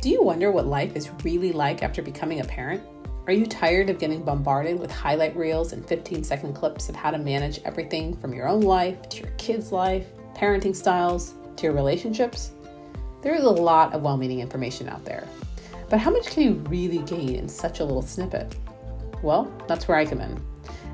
Do you wonder what life is really like after becoming a parent? Are you tired of getting bombarded with highlight reels and 15 second clips of how to manage everything from your own life to your kid's life, parenting styles, to your relationships? There is a lot of well meaning information out there. But how much can you really gain in such a little snippet? Well, that's where I come in.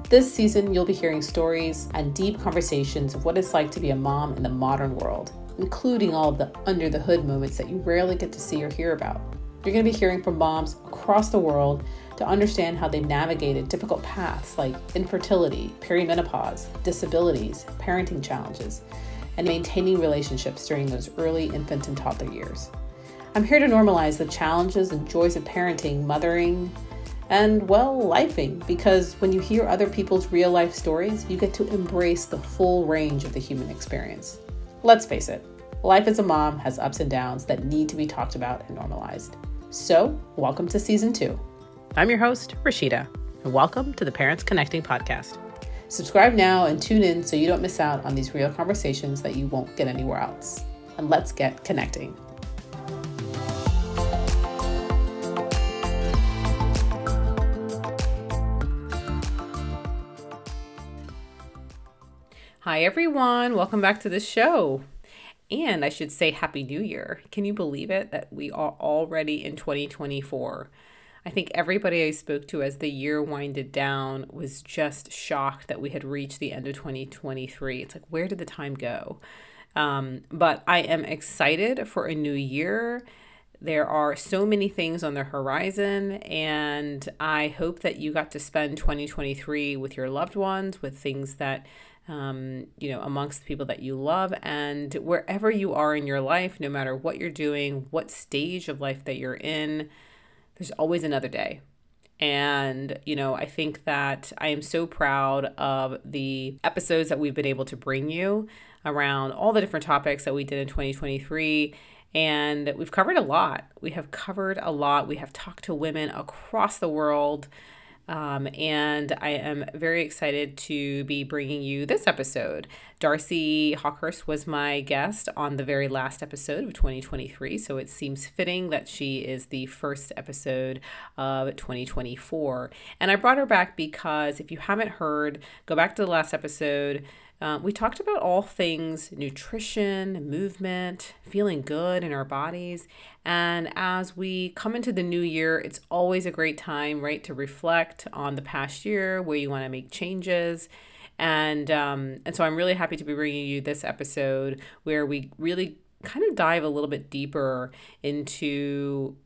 This season, you'll be hearing stories and deep conversations of what it's like to be a mom in the modern world including all of the under the hood moments that you rarely get to see or hear about. You're going to be hearing from moms across the world to understand how they navigated difficult paths like infertility, perimenopause, disabilities, parenting challenges, and maintaining relationships during those early infant and toddler years. I'm here to normalize the challenges and joys of parenting, mothering, and well, lifing because when you hear other people's real life stories, you get to embrace the full range of the human experience. Let's face it, life as a mom has ups and downs that need to be talked about and normalized. So, welcome to season two. I'm your host, Rashida, and welcome to the Parents Connecting podcast. Subscribe now and tune in so you don't miss out on these real conversations that you won't get anywhere else. And let's get connecting. Hi, everyone. Welcome back to the show. And I should say Happy New Year. Can you believe it that we are already in 2024? I think everybody I spoke to as the year winded down was just shocked that we had reached the end of 2023. It's like, where did the time go? Um, but I am excited for a new year. There are so many things on the horizon, and I hope that you got to spend 2023 with your loved ones, with things that um, you know, amongst the people that you love. And wherever you are in your life, no matter what you're doing, what stage of life that you're in, there's always another day. And, you know, I think that I am so proud of the episodes that we've been able to bring you around all the different topics that we did in 2023. And we've covered a lot. We have covered a lot. We have talked to women across the world um, and I am very excited to be bringing you this episode. Darci Hawxhurst was my guest on the very last episode of 2023, so it seems fitting that she is the first episode of 2024. And I brought her back because if you haven't heard, go back to the last episode. Um, we talked about all things nutrition, movement, feeling good in our bodies. And as we come into the new year, it's always a great time, right, to reflect on the past year, where you want to make changes. And um, and so I'm really happy to be bringing you this episode where we really kind of dive a little bit deeper into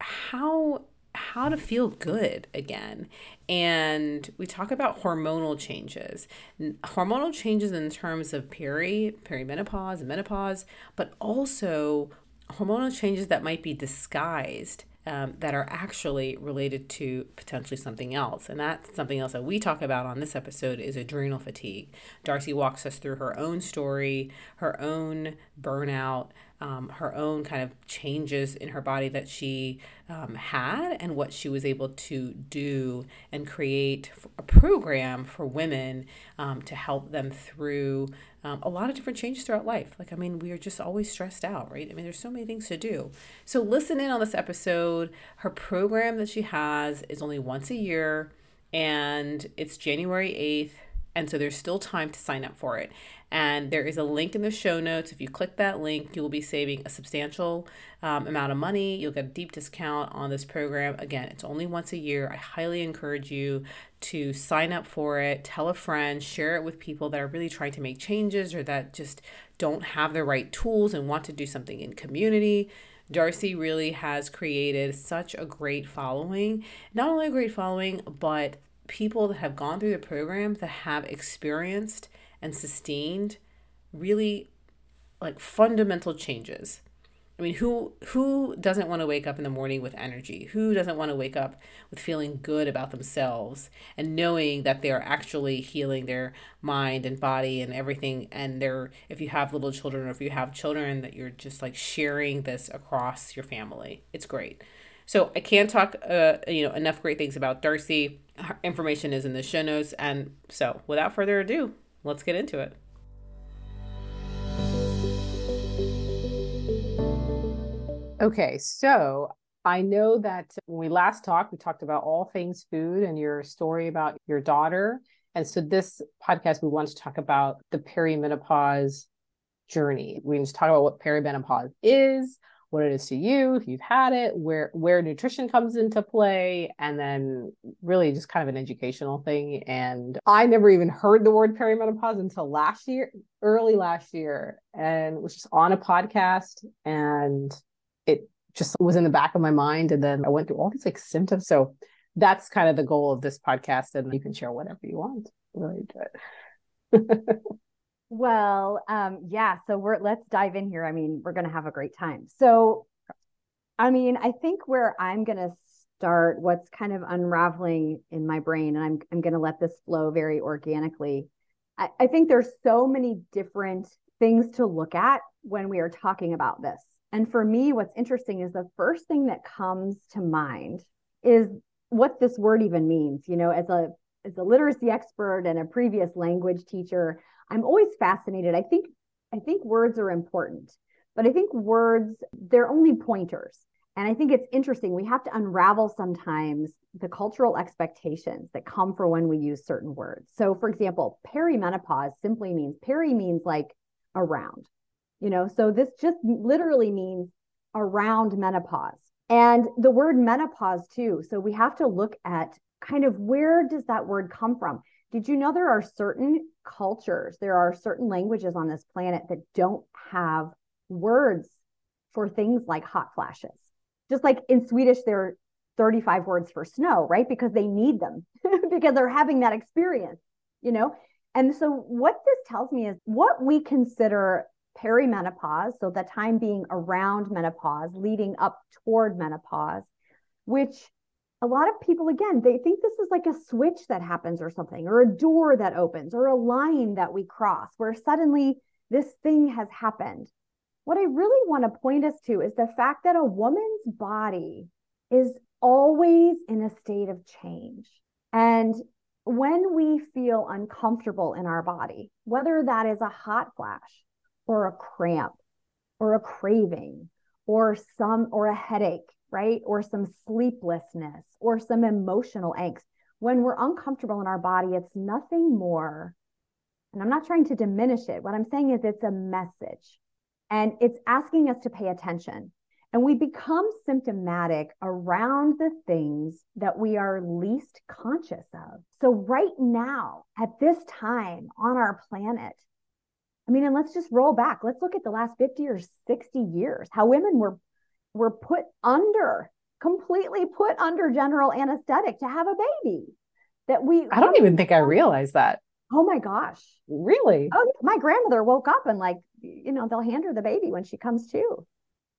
how how to feel good again. And we talk about hormonal changes. Hormonal changes in terms of peri, perimenopause, menopause, but also hormonal changes that might be disguised um, that are actually related to potentially something else. And that's something else that we talk about on this episode is adrenal fatigue. Darci walks us through her own story, her own burnout, um, her own kind of changes in her body that she um, had and what she was able to do and create a program for women um, to help them through um, a lot of different changes throughout life. Like, I mean, we are just always stressed out, right? I mean, there's so many things to do. So, listen in on this episode. Her program that she has is only once a year and it's January 8th and so there's still time to sign up for it. And there is a link in the show notes. If you click that link, you will be saving a substantial um, amount of money. You'll get a deep discount on this program. Again, it's only once a year. I highly encourage you to sign up for it, tell a friend, share it with people that are really trying to make changes or that just don't have the right tools and want to do something in community. Darci really has created such a great following. Not only a great following, but people that have gone through the program that have experienced and sustained really like fundamental changes. I mean, who who doesn't want to wake up in the morning with energy? Who doesn't want to wake up with feeling good about themselves and knowing that they are actually healing their mind and body and everything and they're if you have little children or if you have children that you're just like sharing this across your family. It's great. So I can't talk, uh, you know, enough great things about Darci. Her information is in the show notes, and so without further ado, let's get into it. Okay, so I know that when we last talked, we talked about all things food and your story about your daughter. And so this podcast, we want to talk about the perimenopause journey. We need to talk about what perimenopause is, what it is to you, if you've had it, where where nutrition comes into play, and then really just kind of an educational thing. And I never even heard the word perimenopause until last year, early last year, and was just on a podcast and it just was in the back of my mind. And then I went through all these like symptoms. So that's kind of the goal of this podcast. And you can share whatever you want. Really good. well, um, yeah. So we're let's dive in here. I mean, we're gonna have a great time. So I mean, I think where I'm gonna start, what's kind of unraveling in my brain, and I'm I'm gonna let this flow very organically. I, I think there's so many different things to look at when we are talking about this. And for me, what's interesting is the first thing that comes to mind is what this word even means. You know, as a as a literacy expert and a previous language teacher, I'm always fascinated. I think I think words are important, but I think words they're only pointers. And I think it's interesting. We have to unravel sometimes the cultural expectations that come for when we use certain words. So, for example, perimenopause simply means peri means like around you know so this just literally means around menopause and the word menopause too so we have to look at kind of where does that word come from did you know there are certain cultures there are certain languages on this planet that don't have words for things like hot flashes? Just like in swedish there are 35 words for snow right? Because they need them because they're having that experience you know? And so what this tells me is what we consider perimenopause, so the time being around menopause, leading up toward menopause, which a lot of people, again, they think this is like a switch that happens or something, or a door that opens, or a line that we cross where suddenly this thing has happened. What I really want to point us to is the fact that a woman's body is always in a state of change. And when we feel uncomfortable in our body, whether that is a hot flash, or a cramp or a craving or some or a headache, right? Or some sleeplessness or some emotional angst. When we're uncomfortable in our body, it's nothing more. And I'm not trying to diminish it. What I'm saying is it's a message and it's asking us to pay attention. And we become symptomatic around the things that we are least conscious of. So, right now, at this time on our planet, I mean, and let's just roll back. Let's look at the last 50 or 60 years, how women were were put under, completely put under general anesthetic to have a baby. That we I don't even think I realized that. Oh my gosh. Really? Oh, my grandmother woke up and like, you know, they'll hand her the baby when she comes to.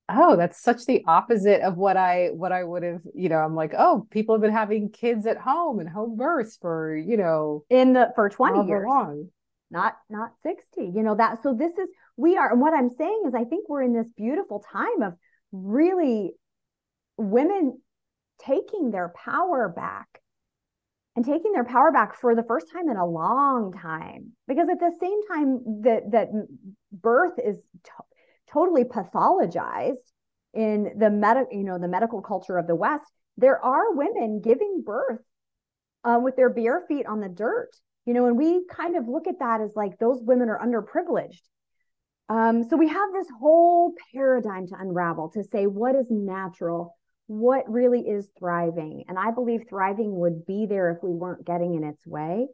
Oh, that's such the opposite of what I what I would have, you know, I'm like, oh, people have been having kids at home and home births for, you know, in the for 20 years. Long not not 60 you know that so this is we are and what i'm saying is i think we're in this beautiful time of really women taking their power back and taking their power back for the first time in a long time because at the same time that that birth is totally pathologized in the med- you know the medical culture of the west there are women giving birth uh, with their bare feet on the dirt you know, and we kind of look at that as like those women are underprivileged. Um, so we have this whole paradigm to unravel to say what is natural, what really is thriving. And I believe thriving would be there if we weren't getting in its way.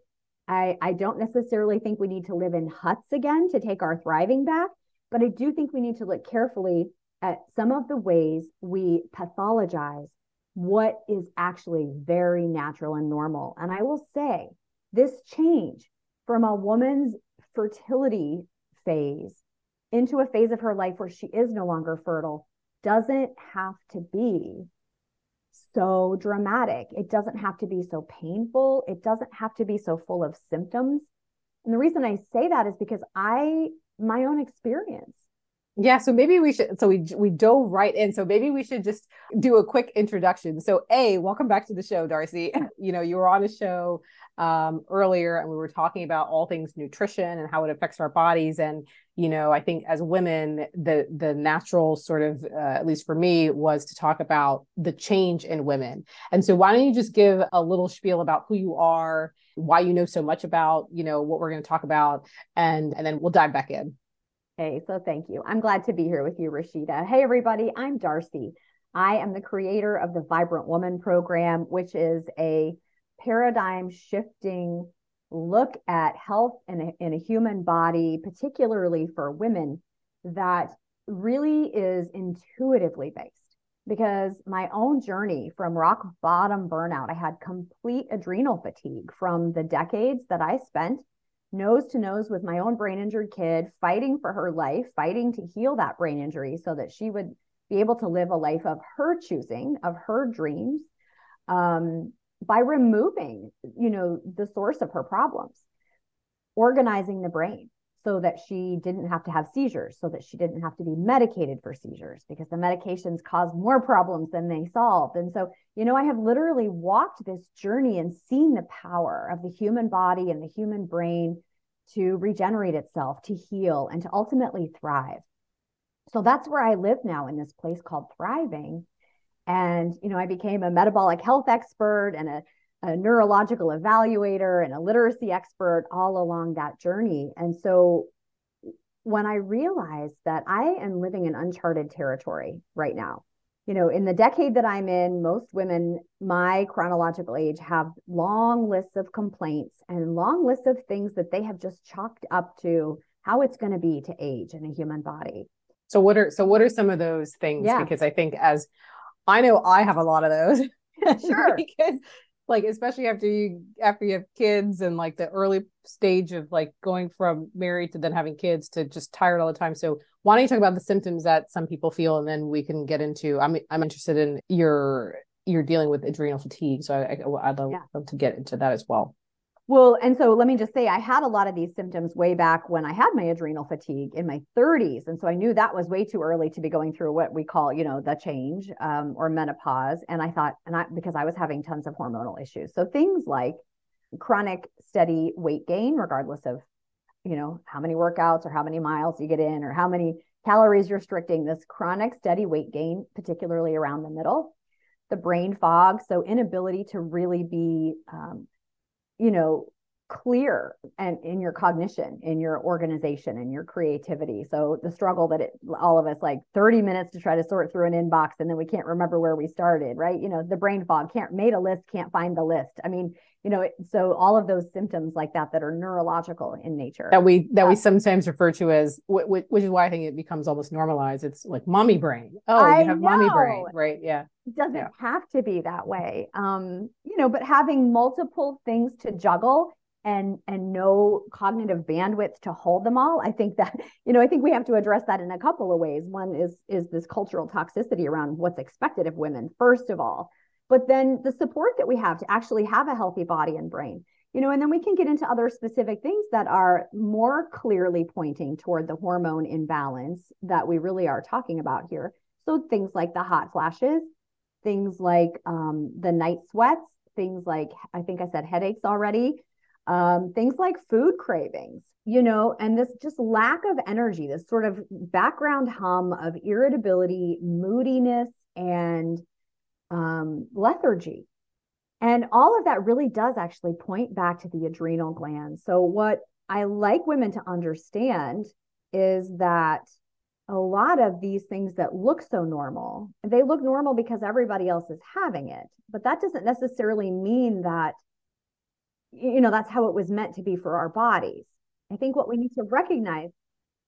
I, I don't necessarily think we need to live in huts again to take our thriving back, but I do think we need to look carefully at some of the ways we pathologize what is actually very natural and normal. And I will say, this change from a woman's fertility phase into a phase of her life where she is no longer fertile doesn't have to be so dramatic. It doesn't have to be so painful. It doesn't have to be so full of symptoms. And the reason I say that is because I, my own experience, yeah, so maybe we should. So we we dove right in. So maybe we should just do a quick introduction. So, a welcome back to the show, Darci. You know, you were on a show um, earlier, and we were talking about all things nutrition and how it affects our bodies. And you know i think as women the the natural sort of uh, at least for me was to talk about the change in women. And so why don't you just give a little spiel about who you are why you know so much about you know what we're going to talk about and and then we'll dive back in. Hey so thank you. I'm glad to be here with you rashida. Hey everybody i'm darci. I am the creator of the vibrant woman program which is a paradigm shifting look at health in a, in a human body, particularly for women, that really is intuitively based. Because my own journey from rock bottom burnout, I had complete adrenal fatigue from the decades that I spent nose to nose with my own brain injured kid, fighting for her life, fighting to heal that brain injury so that she would be able to live a life of her choosing, of her dreams. Um, by removing, you know, the source of her problems, organizing the brain so that she didn't have to have seizures, so that she didn't have to be medicated for seizures because the medications caused more problems than they solved. And so, you know, I have literally walked this journey and seen the power of the human body and the human brain to regenerate itself, to heal, and to ultimately thrive. So that's where I live now in this place called Thriving. And, you know, I became a metabolic health expert and a, a neurological evaluator and a literacy expert all along that journey. And so when I realized that I am living in uncharted territory right now, you know, in the decade that I'm in, most women my chronological age have long lists of complaints and long lists of things that they have just chalked up to how it's going to be to age in a human body. So what are so what are some of those things? Yeah. Because I think as I know I have a lot of those. sure. because like especially after you after you have kids and like the early stage of like going from married to then having kids to just tired all the time. So why don't you talk about the symptoms that some people feel and then we can get into I'm I'm interested in your you're dealing with adrenal fatigue. So I, I would love, yeah. love to get into that as well. Well, and so let me just say, I had a lot of these symptoms way back when I had my adrenal fatigue in my 30s. And so I knew that was way too early to be going through what we call, you know, the change um, or menopause. And I thought, and I, because I was having tons of hormonal issues. So things like chronic, steady weight gain, regardless of, you know, how many workouts or how many miles you get in or how many calories you're restricting, this chronic, steady weight gain, particularly around the middle, the brain fog. So inability to really be, um, you know, clear and in your cognition, in your organization, in your creativity. So the struggle that it all of us like 30 minutes to try to sort through an inbox and then we can't remember where we started, right? You know, the brain fog, can't made a list, can't find the list. I mean, you know, so all of those symptoms like that that are neurological in nature that we that we sometimes refer to as which is why I think it becomes almost normalized. It's like mommy brain. Oh, I you have know. mommy brain, right? Yeah. It doesn't yeah. have to be that way. Um, you know, but having multiple things to juggle and and no cognitive bandwidth to hold them all i think that you know i think we have to address that in a couple of ways one is is this cultural toxicity around what's expected of women first of all but then the support that we have to actually have a healthy body and brain you know and then we can get into other specific things that are more clearly pointing toward the hormone imbalance that we really are talking about here. So things like the hot flashes things like um, the night sweats things like i think i said headaches already um, things like food cravings you know and this just lack of energy this sort of background hum of irritability moodiness and um, lethargy. And all of that really does actually point back to the adrenal gland. So, what I like women to understand is that a lot of these things that look so normal, they look normal because everybody else is having it. But that doesn't necessarily mean that, you know, that's how it was meant to be for our bodies. I think what we need to recognize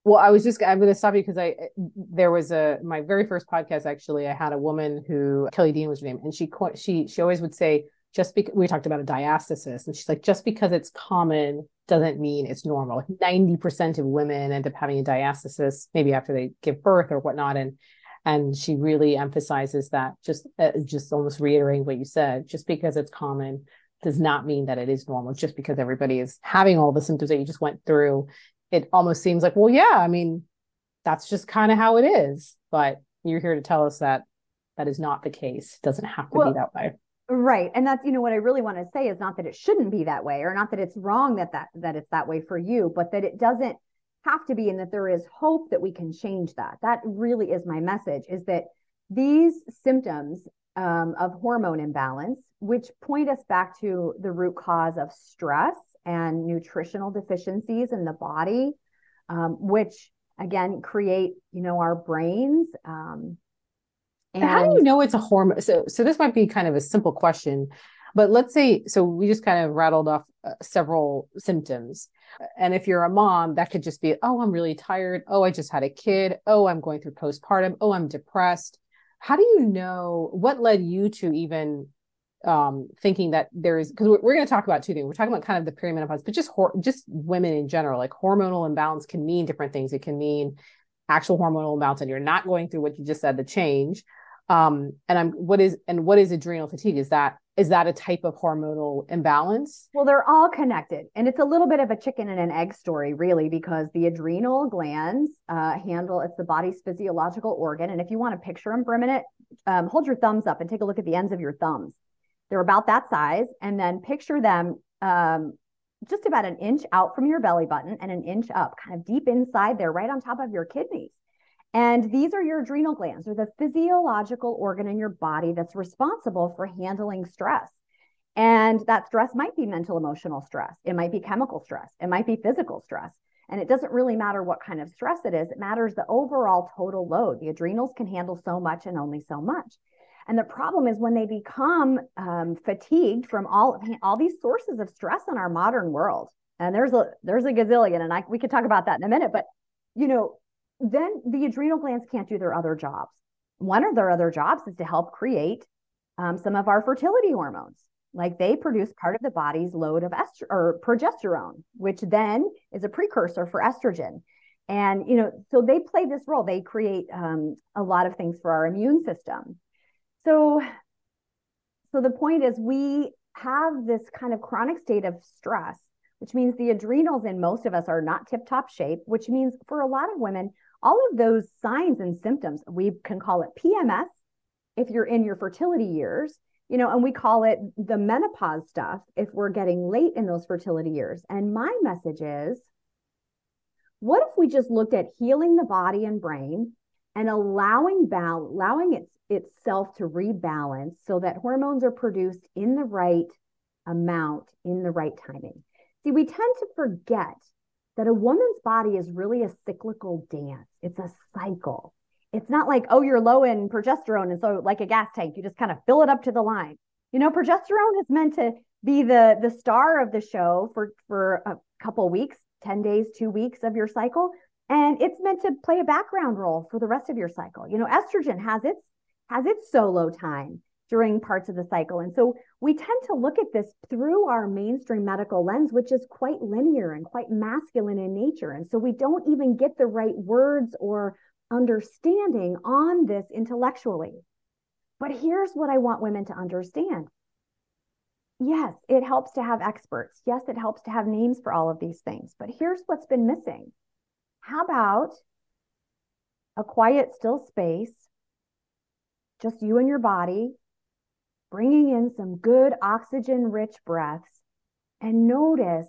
well, I was just I'm going to stop you because I there was a my very first podcast actually I had a woman who Kelly Dean was her name and she she she always would say just because we talked about a diastasis and she's like just because it's common doesn't mean it's normal. Ninety percent of women end up having a diastasis maybe after they give birth or whatnot and and she really emphasizes that just uh, just almost reiterating what you said just because it's common does not mean that it is normal just because everybody is having all the symptoms that you just went through it almost seems like, well, yeah, I mean, that's just kind of how it is. But you're here to tell us that that is not the case. It doesn't have to well, be that way. Right. And that's, you know, what I really want to say is not that it shouldn't be that way or not that it's wrong that that that it's that way for you, but that it doesn't have to be and that there is hope that we can change that. That really is my message is that these symptoms um, of hormone imbalance, which point us back to the root cause of stress and nutritional deficiencies in the body, um, which again create, you know, our brains. Um, and how do you know it's a hormone? So, so this might be kind of a simple question, but let's say, so we just kind of rattled off uh, several symptoms. And if you're a mom, that could just be, oh, I'm really tired. Oh, I just had a kid. Oh, I'm going through postpartum. Oh, I'm depressed. How do you know what led you to even um, thinking that there is because we're, we're going to talk about two things. We're talking about kind of the perimenopause, but just hor- just women in general. Like hormonal imbalance can mean different things. It can mean actual hormonal imbalance, and you're not going through what you just said, the change. Um, and I'm what is and what is adrenal fatigue? Is that is that a type of hormonal imbalance? Well, they're all connected. And it's a little bit of a chicken and an egg story, really, because the adrenal glands uh, handle it's the body's physiological organ. And if you want to picture them for a minute, um, hold your thumbs up and take a look at the ends of your thumbs. They're about that size. And then picture them um, just about an inch out from your belly button and an inch up, kind of deep inside there, right on top of your kidneys. And these are your adrenal glands, or the physiological organ in your body that's responsible for handling stress. And that stress might be mental emotional stress, it might be chemical stress, it might be physical stress. And it doesn't really matter what kind of stress it is, it matters the overall total load. The adrenals can handle so much and only so much. And the problem is when they become um, fatigued from all all these sources of stress in our modern world. And there's a there's a gazillion, and I we could talk about that in a minute. But you know, then the adrenal glands can't do their other jobs. One of their other jobs is to help create um, some of our fertility hormones. Like they produce part of the body's load of estro- or progesterone, which then is a precursor for estrogen. And you know, so they play this role. They create um, a lot of things for our immune system. So, so the point is, we have this kind of chronic state of stress, which means the adrenals in most of us are not tip top shape. Which means for a lot of women, all of those signs and symptoms, we can call it PMS if you're in your fertility years, you know, and we call it the menopause stuff if we're getting late in those fertility years. And my message is what if we just looked at healing the body and brain and allowing bal- allowing it, itself to rebalance so that hormones are produced in the right amount in the right timing. See, we tend to forget that a woman's body is really a cyclical dance. It's a cycle. It's not like, oh, you're low in progesterone. And so, like a gas tank, you just kind of fill it up to the line. You know, progesterone is meant to be the the star of the show for for a couple weeks 10 days 2 weeks of your cycle and it's meant to play a background role for the rest of your cycle you know estrogen has its has its solo time during parts of the cycle. And so we tend to look at this through our mainstream medical lens, which is quite linear and quite masculine in nature. And so we don't even get the right words or understanding on this intellectually. But here's what I want women to understand. Yes, it helps to have experts. Yes, it helps to have names for all of these things. But here's what's been missing. How about a quiet, still space, just you and your body, bringing in some good oxygen rich breaths and notice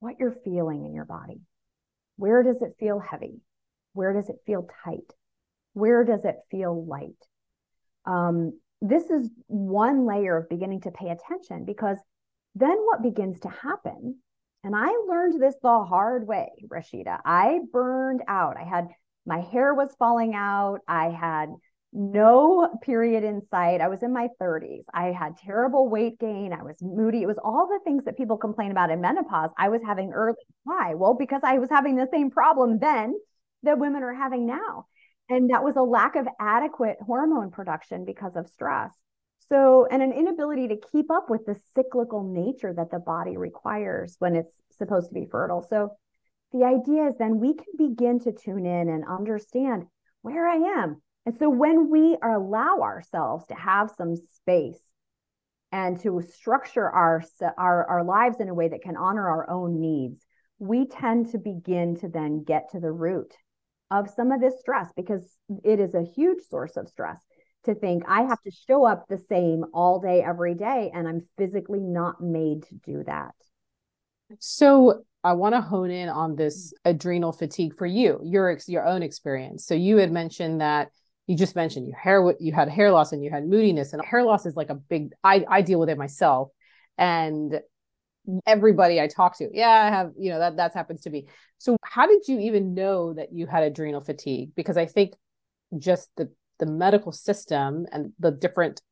what you're feeling in your body. Where does it feel heavy? Where does it feel tight? Where does it feel light? Um, this is one layer of beginning to pay attention because then what begins to happen, and I learned this the hard way, Rashida. I burned out. I had my hair was falling out. I had no period in sight. I was in my 30s. I had terrible weight gain. I was moody. It was all the things that people complain about in menopause. I was having early. Why? Well, because I was having the same problem then that women are having now. And that was a lack of adequate hormone production because of stress. So, and an inability to keep up with the cyclical nature that the body requires when it's supposed to be fertile. So, the idea is then we can begin to tune in and understand where I am and so when we allow ourselves to have some space and to structure our, our, our lives in a way that can honor our own needs, we tend to begin to then get to the root of some of this stress because it is a huge source of stress to think I have to show up the same all day, every day, and I'm physically not made to do that. So I want to hone in on this adrenal fatigue for you, your your own experience. So you had mentioned that you just mentioned your hair you had hair loss and you had moodiness and hair loss is like a big I I deal with it myself and everybody I talk to, yeah, I have, you know, that that happens to me. So how did you even know that you had adrenal fatigue? Because I think just the the medical system and the different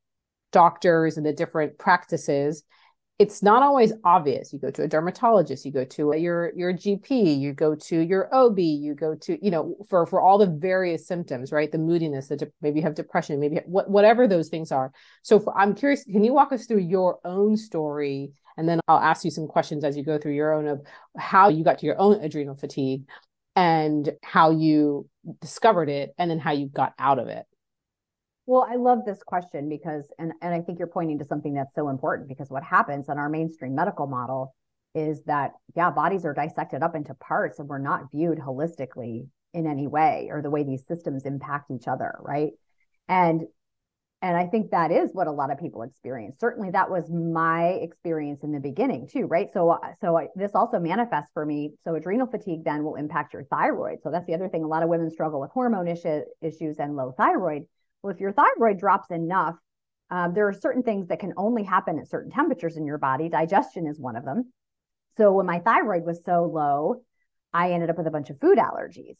doctors and the different practices it's not always obvious. You go to a dermatologist you go to your your gp you go to your ob you go to you know for for all the various symptoms right? The moodiness that de- maybe you have depression maybe what, whatever those things are. So for, i'm curious can you walk us through your own story? And then i'll ask you some questions as you go through your own of how you got to your own adrenal fatigue and how you discovered it and then how you got out of it well, I love this question because, and, and I think you're pointing to something that's so important because what happens in our mainstream medical model is that, yeah, bodies are dissected up into parts and we're not viewed holistically in any way or the way these systems impact each other. Right. And, and I think that is what a lot of people experience. Certainly that was my experience in the beginning too. Right. So, uh, so I, this also manifests for me. So adrenal fatigue then will impact your thyroid. So that's the other thing. A lot of women struggle with hormone issue, issues and low thyroid well, if your thyroid drops enough, um, there are certain things that can only happen at certain temperatures in your body. Digestion is one of them. So when my thyroid was so low, I ended up with a bunch of food allergies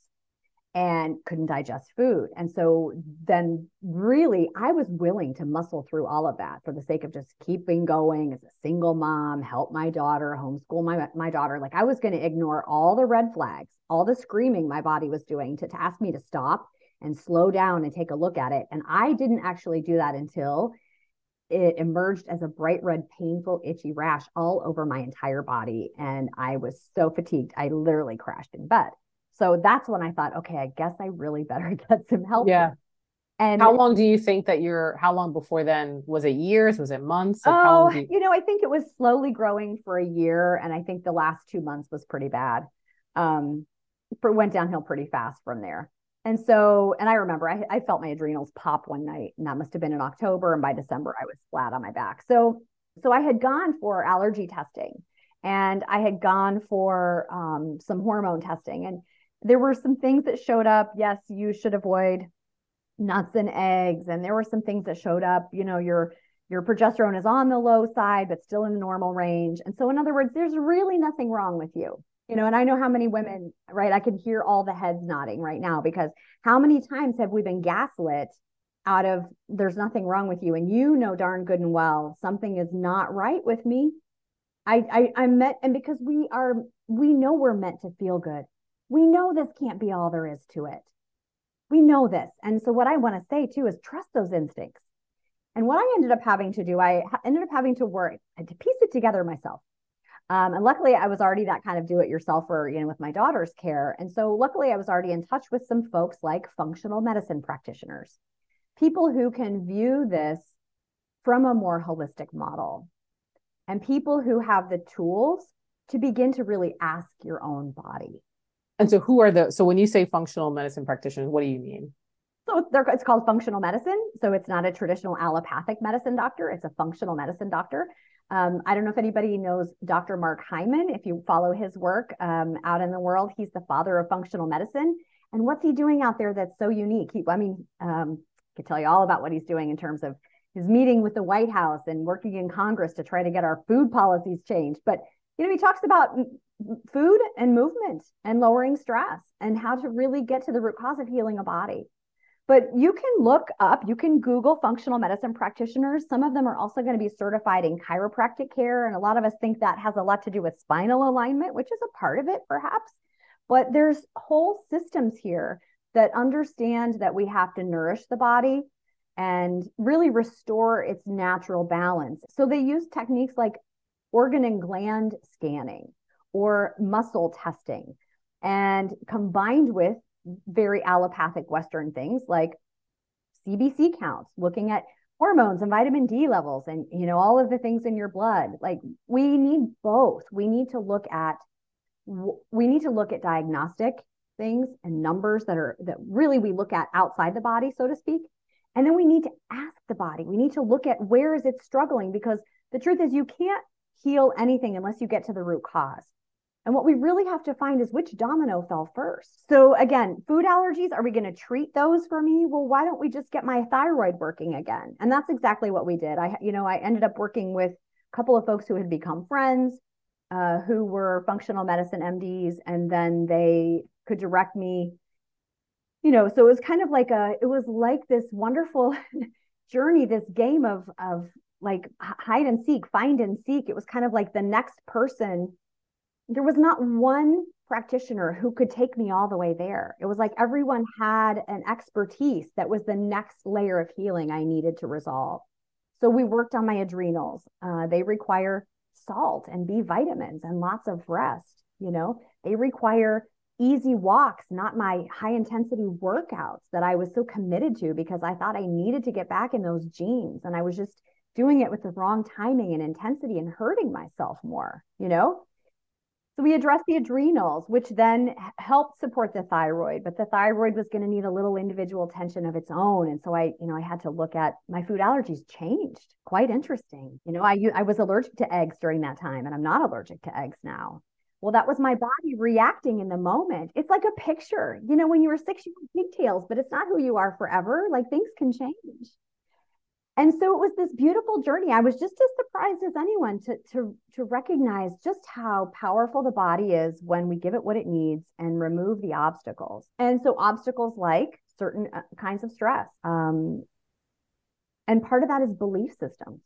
and couldn't digest food. And so then really I was willing to muscle through all of that for the sake of just keeping going as a single mom, help my daughter, homeschool my my daughter. Like I was going to ignore all the red flags, all the screaming my body was doing to, to ask me to stop and slow down and take a look at it. And I didn't actually do that until it emerged as a bright red, painful, itchy rash all over my entire body. And I was so fatigued, I literally crashed in bed. So that's when I thought, okay, I guess I really better get some help. Yeah. And how long do you think that you're, how long before then? Was it years? Was it months? Like oh, you... you know, I think it was slowly growing for a year. And I think the last two months was pretty bad. Um, for, went downhill pretty fast from there. And so, and I remember I, I felt my adrenals pop one night, and that must have been in October. And by December, I was flat on my back. So, so I had gone for allergy testing, and I had gone for um, some hormone testing, and there were some things that showed up. Yes, you should avoid nuts and eggs, and there were some things that showed up. You know, your your progesterone is on the low side, but still in the normal range. And so, in other words, there's really nothing wrong with you you know and i know how many women right i can hear all the heads nodding right now because how many times have we been gaslit out of there's nothing wrong with you and you know darn good and well something is not right with me? I i i met and because we are we know we're meant to feel good. We know this can't be all there is to it. We know this. And so what i want to say too is trust those instincts. And what i ended up having to do i ended up having to work and to piece it together myself um, and luckily, I was already that kind of do it yourselfer, you know, with my daughter's care. And so, luckily, I was already in touch with some folks like functional medicine practitioners, people who can view this from a more holistic model, and people who have the tools to begin to really ask your own body. And so, who are the, so when you say functional medicine practitioners, what do you mean? So it's called functional medicine. So it's not a traditional allopathic medicine doctor. It's a functional medicine doctor. Um, I don't know if anybody knows Dr. Mark Hyman. If you follow his work um, out in the world, he's the father of functional medicine. And what's he doing out there that's so unique? He, I mean, um, I could tell you all about what he's doing in terms of his meeting with the White House and working in Congress to try to get our food policies changed. But you know, he talks about food and movement and lowering stress and how to really get to the root cause of healing a body. But you can look up, you can Google functional medicine practitioners. Some of them are also going to be certified in chiropractic care. And a lot of us think that has a lot to do with spinal alignment, which is a part of it, perhaps. But there's whole systems here that understand that we have to nourish the body and really restore its natural balance. So they use techniques like organ and gland scanning or muscle testing and combined with very allopathic Western things like CBC counts, looking at hormones and vitamin D levels and you know all of the things in your blood. Like we need both. We need to look at we need to look at diagnostic things and numbers that are that really we look at outside the body so to speak. And then we need to ask the body. We need to look at where is it struggling because the truth is you can't heal anything unless you get to the root cause. And what we really have to find is which domino fell first. So again, food allergies, are we going to treat those for me? Well, why don't we just get my thyroid working again? And that's exactly what we did. I, you know, I ended up working with a couple of folks who had become friends, uh, who were functional medicine MDs, and then they could direct me. You know, so it was kind of like a, it was like this wonderful journey, this game of of like hide and seek, find and seek. It was kind of like the next person there was not one practitioner who could take me all the way there. It was like everyone had an expertise that was the next layer of healing I needed to resolve. So we worked on my adrenals. Uh, they require salt and B vitamins and lots of rest. You know, they require easy walks, not my high intensity workouts that I was so committed to because I thought I needed to get back in those jeans. And I was just doing it with the wrong timing and intensity and hurting myself more, you know? So we addressed the adrenals, which then helped support the thyroid, but the thyroid was going to need a little individual attention of its own. And so I, you know, I had to look at my food allergies changed. Quite interesting. You know, I I was allergic to eggs during that time and I'm not allergic to eggs now. Well, that was my body reacting in the moment. It's like a picture. You know, when you were six, you had pigtails, but it's not who you are forever. Like things can change and so it was this beautiful journey. I was just as surprised as anyone to to to recognize just how powerful the body is when we give it what it needs and remove the obstacles. And so obstacles like certain uh, kinds of stress um, and part of that is belief systems.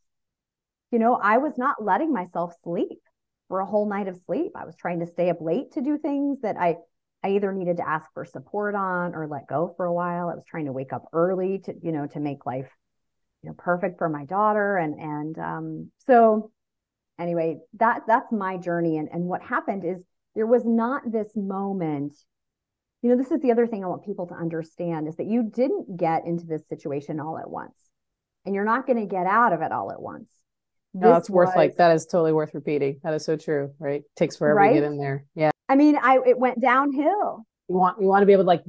You know i was not letting myself sleep for a whole night of sleep. I was trying to stay up late to do things that i I either needed to ask for support on or let go for a while. I was trying to wake up early to, you know, to make life you know perfect for my daughter and and um, so anyway that that's my journey. And and what happened is there was not this moment you know this is the other thing i want people to understand is that you didn't get into this situation all at once and you're not going to get out of it all at once. No it's worth like that is totally worth repeating. That is so true right? It takes forever right? to get in there. Yeah. I mean i it went downhill. You want you want to be able to like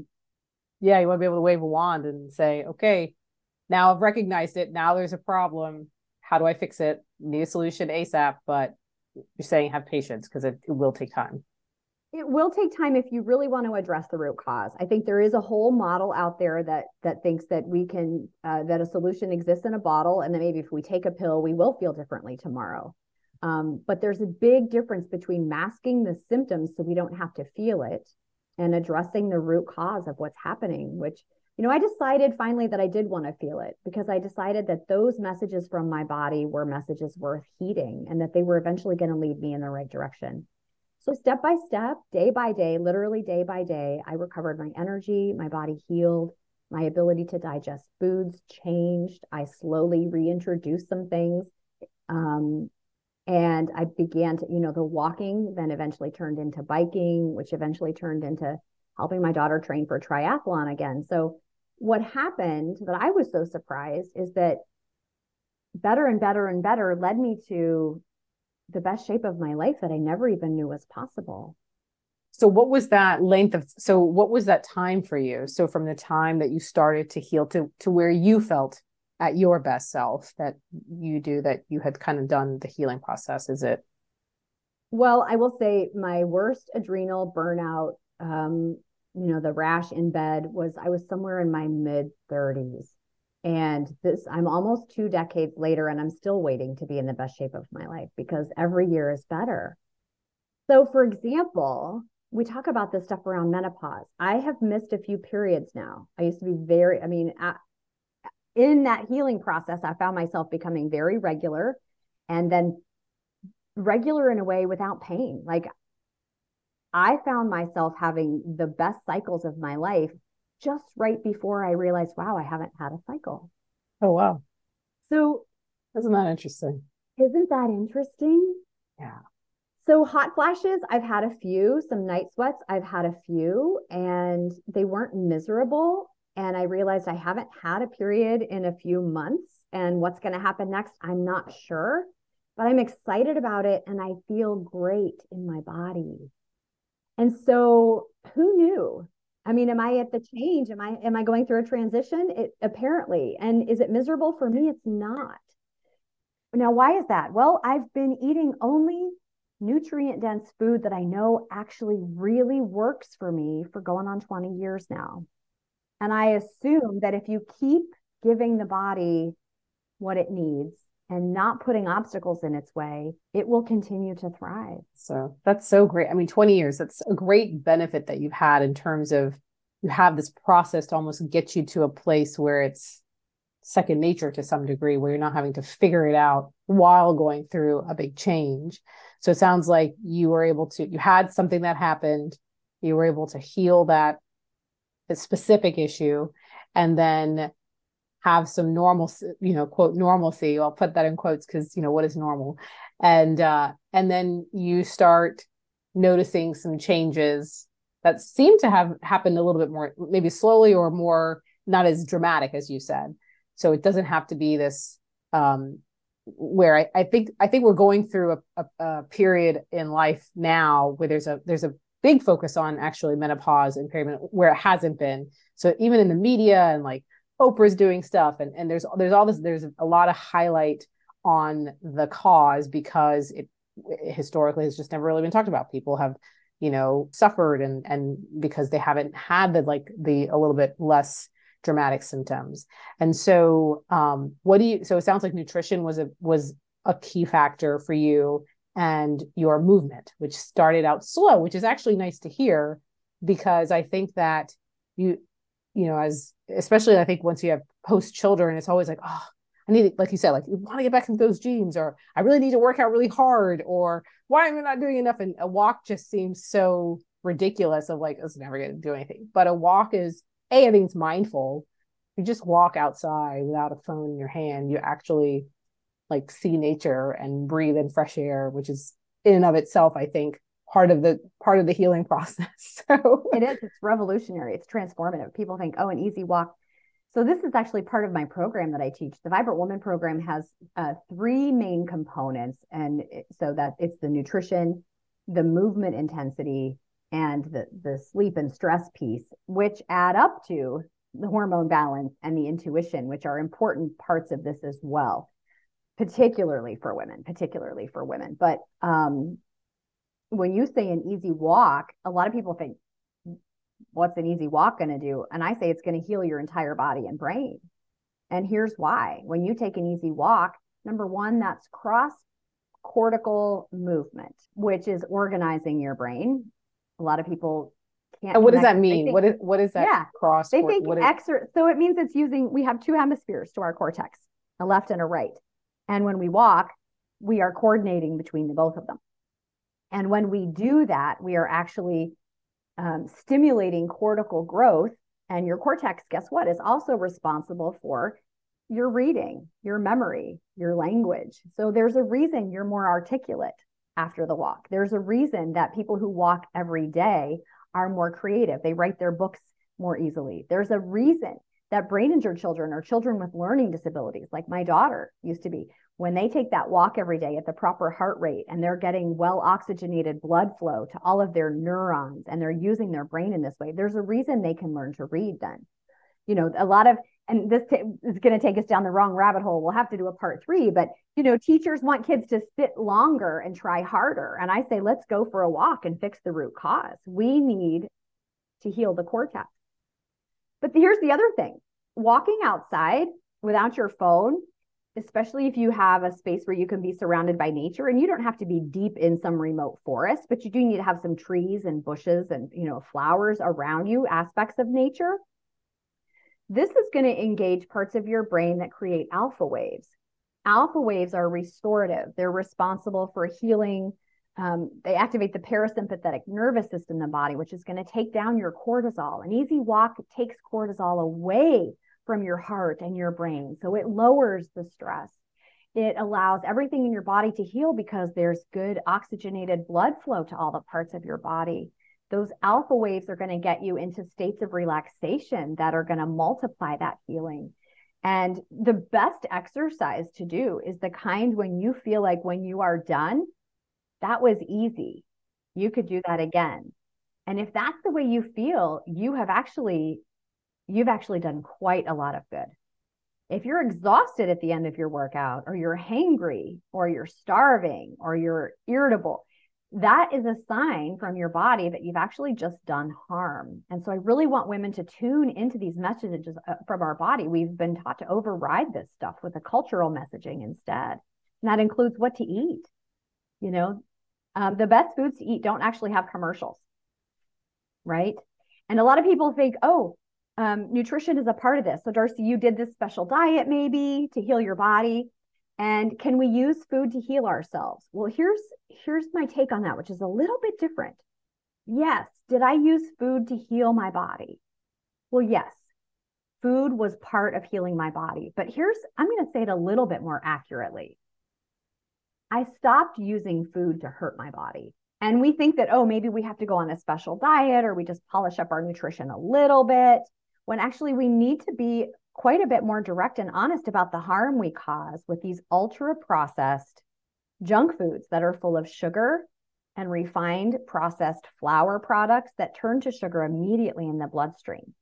yeah you want to be able to wave a wand and say okay now I've recognized it. Now there's a problem. How do I fix it? Need a solution ASAP, but you're saying have patience because it, it will take time. It will take time if you really want to address the root cause. I think there is a whole model out there that that thinks that we can uh, that a solution exists in a bottle, and that maybe if we take a pill, we will feel differently tomorrow. Um, but there's a big difference between masking the symptoms so we don't have to feel it, and addressing the root cause of what's happening, which you know, I decided finally that I did want to feel it because I decided that those messages from my body were messages worth heeding and that they were eventually going to lead me in the right direction. So, step by step, day by day, literally day by day, I recovered my energy, my body healed, my ability to digest foods changed. I slowly reintroduced some things. Um, and I began to, you know, the walking then eventually turned into biking, which eventually turned into helping my daughter train for triathlon again. So what happened that I was so surprised is that better and better and better led me to the best shape of my life that I never even knew was possible. So what was that length of so what was that time for you? So from the time that you started to heal to to where you felt at your best self that you do that you had kind of done the healing process is it well i will say my worst adrenal burnout um, you know, the rash in bed was I was somewhere in my mid 30s. And this, I'm almost two decades later, and I'm still waiting to be in the best shape of my life because every year is better. So, for example, we talk about this stuff around menopause. I have missed a few periods now. I used to be very, I mean, in that healing process, I found myself becoming very regular and then regular in a way without pain. Like I found myself having the best cycles of my life just right before I realized, wow, I haven't had a cycle. Oh, wow. So, isn't that interesting? Isn't that interesting? Yeah. So, hot flashes, I've had a few, some night sweats, I've had a few, and they weren't miserable. And I realized I haven't had a period in a few months. And what's going to happen next, I'm not sure, but I'm excited about it and I feel great in my body. And so who knew? I mean, am I at the change? Am I am I going through a transition? It apparently. And is it miserable for me? It's not. Now, why is that? Well, I've been eating only nutrient dense food that I know actually really works for me for going on 20 years now. And I assume that if you keep giving the body what it needs and not putting obstacles in its way, it will continue to thrive. So that's so great. I mean, 20 years, that's a great benefit that you've had in terms of you have this process to almost get you to a place where it's second nature to some degree, where you're not having to figure it out while going through a big change. So it sounds like you were able to, you had something that happened, you were able to heal that specific issue, and then have some normal, you know, quote normalcy. I'll put that in quotes because you know what is normal, and uh, and then you start noticing some changes that seem to have happened a little bit more, maybe slowly or more not as dramatic as you said. So it doesn't have to be this um, where I, I, think I think we're going through a, a, a, period in life now where there's a there's a big focus on actually menopause and perimenopause where it hasn't been. So even in the media and like Oprah's doing stuff and, and there's there's all this there's a lot of highlight on the cause because it, it historically has just never really been talked about. People have you know suffered and and because they haven't had the like the a little bit less dramatic symptoms and so um what do you so it sounds like nutrition was a was a key factor for you and your movement which started out slow which is actually nice to hear because i think that you you know as especially i think once you have post children it's always like oh I need, like you said, like you want to get back into those jeans, or I really need to work out really hard, or why am I not doing enough? And a walk just seems so ridiculous of like, it's never going to do anything. But a walk is, A, I think it's mindful. You just walk outside without a phone in your hand. You actually like see nature and breathe in fresh air, which is in and of itself, I think, part of the part of the healing process. So it is. It's revolutionary. It's transformative. People think, oh, an easy walk so this is actually part of my program that I teach. The Vibrant Woman program has uh, three main components, and it, so that it's the nutrition, the movement intensity, and the the sleep and stress piece, which add up to the hormone balance and the intuition, which are important parts of this as well, particularly for women, particularly for women. But um, when you say an easy walk, a lot of people think what's an easy walk going to do? And I say it's going to heal your entire body and brain. And here's why. When you take an easy walk, number one, that's cross cortical movement, which is organizing your brain. A lot of people can't. And what does that mean? Think, what is what is that yeah, cross? They think exer- so it means it's using we have two hemispheres to our cortex, a left and a right. And when we walk, we are coordinating between the both of them. And when we do that, we are actually um, stimulating cortical growth. And your cortex, guess what, is also responsible for your reading, your memory, your language. So there's a reason you're more articulate after the walk. There's a reason that people who walk every day are more creative. They write their books more easily. There's a reason that brain injured children or children with learning disabilities, like my daughter used to be, when they take that walk every day at the proper heart rate and they're getting well oxygenated blood flow to all of their neurons and they're using their brain in this way, there's a reason they can learn to read then. You know, a lot of, and this t- is going to take us down the wrong rabbit hole. We'll have to do a part three, but, you know, teachers want kids to sit longer and try harder. And I say, let's go for a walk and fix the root cause. We need to heal the cortex. But here's the other thing walking outside without your phone especially if you have a space where you can be surrounded by nature and you don't have to be deep in some remote forest but you do need to have some trees and bushes and you know flowers around you aspects of nature. This is going to engage parts of your brain that create alpha waves. Alpha waves are restorative. They're responsible for healing um, they activate the parasympathetic nervous system in the body which is going to take down your cortisol. An easy walk takes cortisol away from your heart and your brain. So it lowers the stress. It allows everything in your body to heal because there's good oxygenated blood flow to all the parts of your body. Those alpha waves are going to get you into states of relaxation that are going to multiply that healing. And the best exercise to do is the kind when you feel like when you are done, that was easy. You could do that again. And if that's the way you feel, you have actually you've actually done quite a lot of good. If you're exhausted at the end of your workout, or you're hangry, or you're starving, or you're irritable, that is a sign from your body that you've actually just done harm. And so I really want women to tune into these messages uh, from our body. We've been taught to override this stuff with the cultural messaging instead. And that includes what to eat. You know, um, the best foods to eat don't actually have commercials, right? And a lot of people think, oh, um, nutrition is a part of this. So, Darci, you did this special diet maybe to heal your body. And can we use food to heal ourselves? Well, here's here's my take on that, which is a little bit different. Yes, did I use food to heal my body? Well, yes. Food was part of healing my body. But here's I'm going to say it a little bit more accurately. I stopped using food to hurt my body. And we think that, oh, maybe we have to go on a special diet or we just polish up our nutrition a little bit, when actually we need to be quite a bit more direct and honest about the harm we cause with these ultra processed junk foods that are full of sugar and refined processed flour products that turn to sugar immediately in the bloodstream.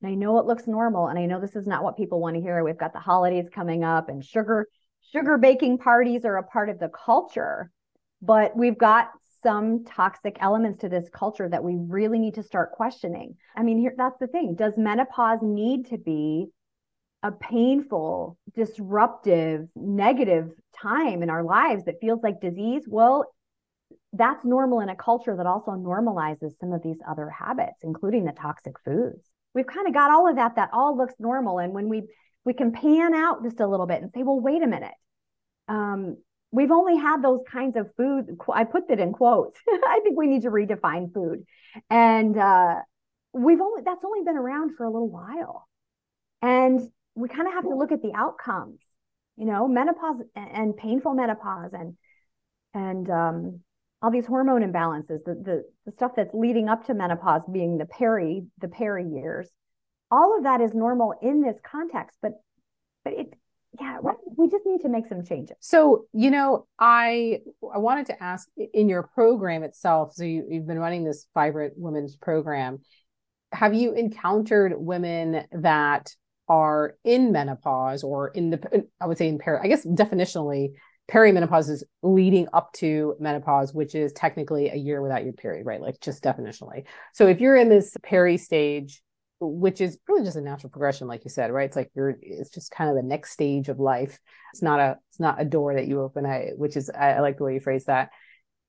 And I know it looks normal and I know this is not what people want to hear. We've got the holidays coming up and sugar sugar baking parties are a part of the culture, but we've got some toxic elements to this culture that we really need to start questioning. I mean, here that's the thing. Does menopause need to be a painful, disruptive, negative time in our lives that feels like disease, well, that's normal in a culture that also normalizes some of these other habits, including the toxic foods. We've kind of got all of that, that all looks normal. And when we we can pan out just a little bit and say, well, wait a minute. Um, we've only had those kinds of food. I put that in quotes. I think we need to redefine food. And uh, we've only that's only been around for a little while. And we kind of have to look at the outcomes, you know, menopause and painful menopause and and um, all these hormone imbalances, the, the the stuff that's leading up to menopause being the peri the peri years. All of that is normal in this context, but but it yeah, we just need to make some changes. So, you know, I I wanted to ask in your program itself. So you, you've been running this vibrant women's program. Have you encountered women that are in menopause or in the I would say in peri I guess definitionally perimenopause is leading up to menopause, which is technically a year without your period, right? Like just definitionally. So if you're in this peri stage, which is really just a natural progression, like you said, right? It's like you're it's just kind of the next stage of life. It's not a it's not a door that you open, I, which is I, I like the way you phrase that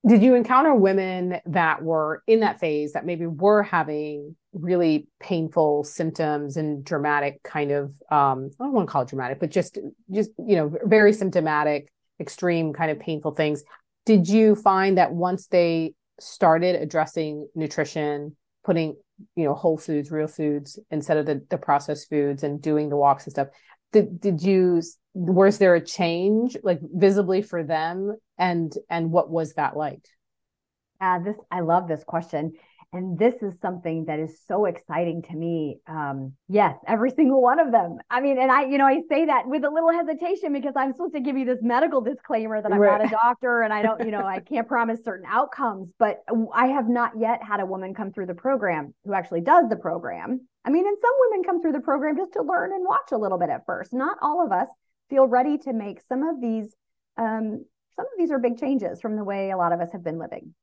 did you encounter women that were in that phase that maybe were having really painful symptoms and dramatic kind of um, I don't want to call it dramatic, but just just you know very symptomatic, extreme kind of painful things. Did you find that once they started addressing nutrition, putting you know whole foods, real foods instead of the, the processed foods, and doing the walks and stuff, did did you was there a change like visibly for them and and what was that like? Uh, this i love this question and this is something that is so exciting to me um, yes every single one of them i mean and i you know i say that with a little hesitation because i'm supposed to give you this medical disclaimer that i'm right. not a doctor and i don't you know i can't promise certain outcomes but i have not yet had a woman come through the program who actually does the program I mean, and some women come through the program just to learn and watch a little bit at first. Not all of us feel ready to make some of these um, some of these are big changes from the way a lot of us have been living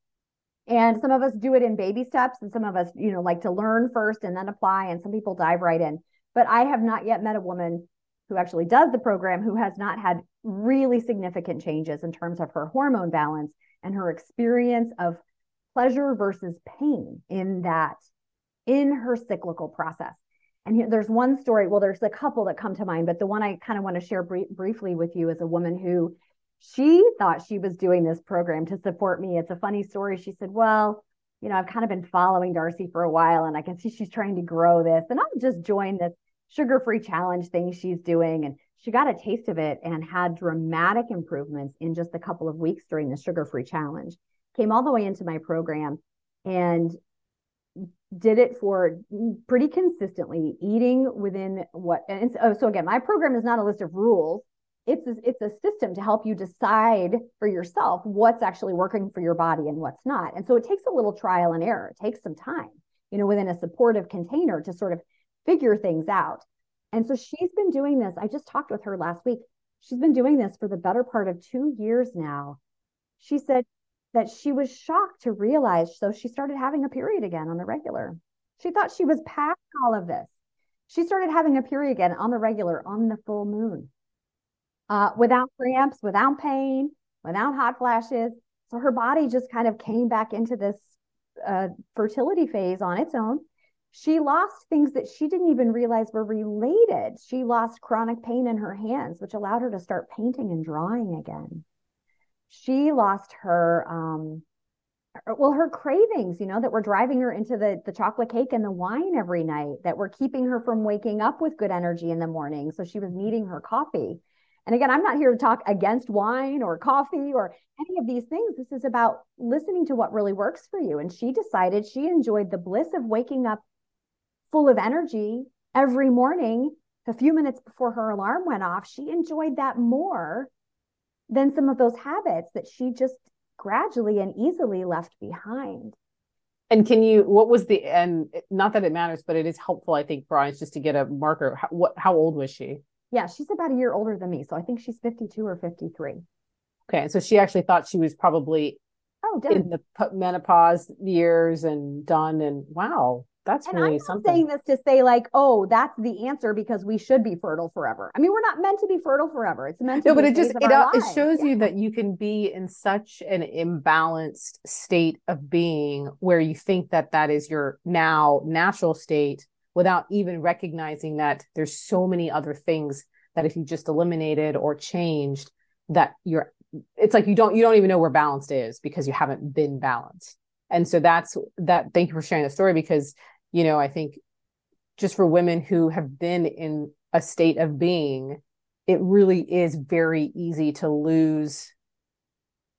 and some of us do it in baby steps and some of us you know like to learn first and then apply and some people dive right in but i have not yet met a woman who actually does the program who has not had really significant changes in terms of her hormone balance and her experience of pleasure versus pain in that in her cyclical process and here, there's one story. Well, there's a couple that come to mind, but the one I kind of want to share br- briefly with you is a woman who she thought she was doing this program to support me. It's a funny story. She said, Well, you know, I've kind of been following Darci for a while and I can see she's trying to grow this. And I'll just join this sugar free challenge thing she's doing. And she got a taste of it and had dramatic improvements in just a couple of weeks during the sugar free challenge. Came all the way into my program and did it for pretty consistently, eating within what. And so, so again, my program is not a list of rules. It's a, it's a system to help you decide for yourself what's actually working for your body and what's not. And so it takes a little trial and error. It takes some time, you know, within a supportive container to sort of figure things out. And so she's been doing this. I just talked with her last week. She's been doing this for the better part of two years now. She said that she was shocked to realize. So she started having a period again on the regular. She thought she was past all of this. She started having a period again on the regular on the full moon uh, without cramps, without pain, without hot flashes. So her body just kind of came back into this uh, fertility phase on its own. She lost things that she didn't even realize were related. She lost chronic pain in her hands, which allowed her to start painting and drawing again. She lost her, um, well, her cravings, you know, that were driving her into the, the chocolate cake and the wine every night, that were keeping her from waking up with good energy in the morning. So she was needing her coffee. And again, I'm not here to talk against wine or coffee or any of these things. This is about listening to what really works for you. And she decided she enjoyed the bliss of waking up full of energy every morning a few minutes before her alarm went off. She enjoyed that more than some of those habits that she just gradually and easily left behind. And can you, what was the, and not that it matters, but it is helpful, I think, Brian, just to get a marker. How, what, how old was she? Yeah, she's about a year older than me. So I think she's 52 or 53. Okay. So she actually thought she was probably oh, done. in the menopause years and done. And wow, that's and really I'm something. saying this to say like, oh, that's the answer because we should be fertile forever. I mean, we're not meant to be fertile forever. It's meant to. No, but it just it, it shows yeah. you that you can be in such an imbalanced state of being where you think that that is your now natural state without even recognizing that there's so many other things that if you just eliminated or changed that you're it's like you don't you don't even know where balanced is because you haven't been balanced. And so that's that thank you for sharing the story because you know i think just for women who have been in a state of being it really is very easy to lose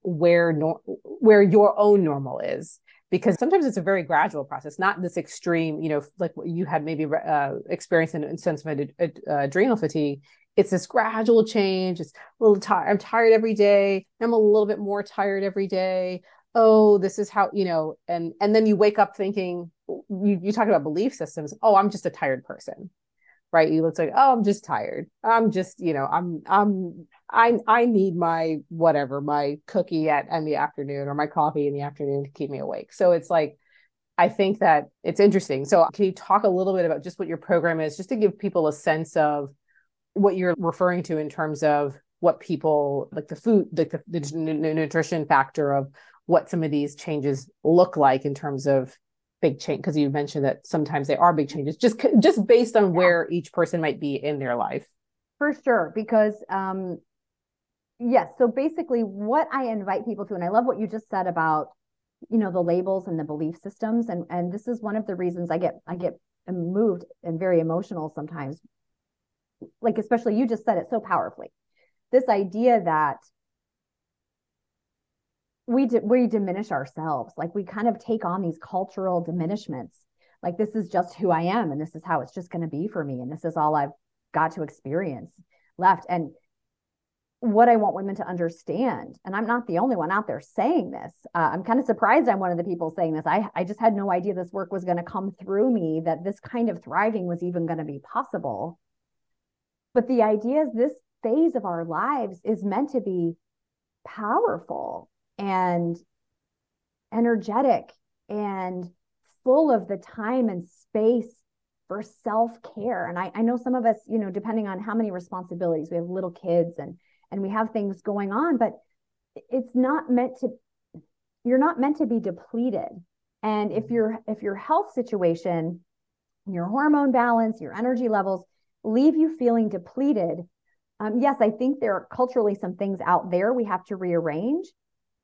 where nor- where your own normal is because sometimes it's a very gradual process, not this extreme, you know, like you had maybe uh, experienced in, in sense of ad- ad- uh, adrenal fatigue. It's this gradual change. It's a little tired. I'm tired every day. I'm a little bit more tired every day. Oh, this is how you know, and and then you wake up thinking you you talk about belief systems. Oh, I'm just a tired person right you look like oh i'm just tired i'm just you know i'm i'm i i need my whatever my cookie at in the afternoon or my coffee in the afternoon to keep me awake. So it's like i think that it's interesting. So can you talk a little bit about just what your program is just to give people a sense of what you're referring to in terms of what people like the food like the, the nutrition factor of what some of these changes look like in terms of big change because you mentioned that sometimes they are big changes just just based on where each person might be in their life. For sure because um yes. So basically what i invite people to and i love what you just said about you know the labels and the belief systems and and this is one of the reasons i get i get moved and very emotional sometimes. Like especially you just said it so powerfully. This idea that we we diminish ourselves. Like we kind of take on these cultural diminishments. Like this is just who i am and this is how it's just going to be for me and this is all i've got to experience left. And what i want women to understand. And i'm not the only one out there saying this. Uh, i'm kind of surprised i'm one of the people saying this. I, I just had no idea this work was going to come through me that this kind of thriving was even going to be possible. But the idea is this phase of our lives is meant to be powerful and energetic and full of the time and space for self-care. And I, I know some of us you know depending on how many responsibilities we have little kids and and we have things going on but it's not meant to you're not meant to be depleted and if your if your health situation your hormone balance your energy levels leave you feeling depleted um, yes i think there are culturally some things out there we have to rearrange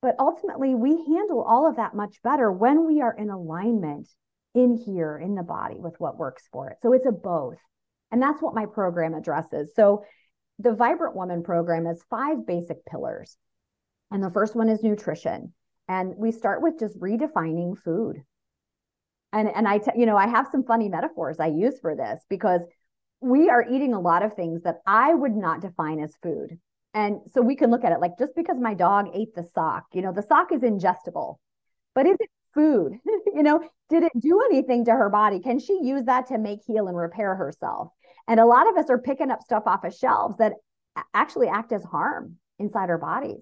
but ultimately, we handle all of that much better when we are in alignment in here in the body with what works for it. So it's a both. And that's what my program addresses. So the Vibrant Woman program has five basic pillars. And the first one is nutrition. And we start with just redefining food. And and I t- you know, I have some funny metaphors I use for this because we are eating a lot of things that I would not define as food. And so we can look at it like just because my dog ate the sock, you know, the sock is ingestible, but is it food? you know, did it do anything to her body? Can she use that to make, heal, and repair herself? And a lot of us are picking up stuff off of shelves that actually act as harm inside our bodies.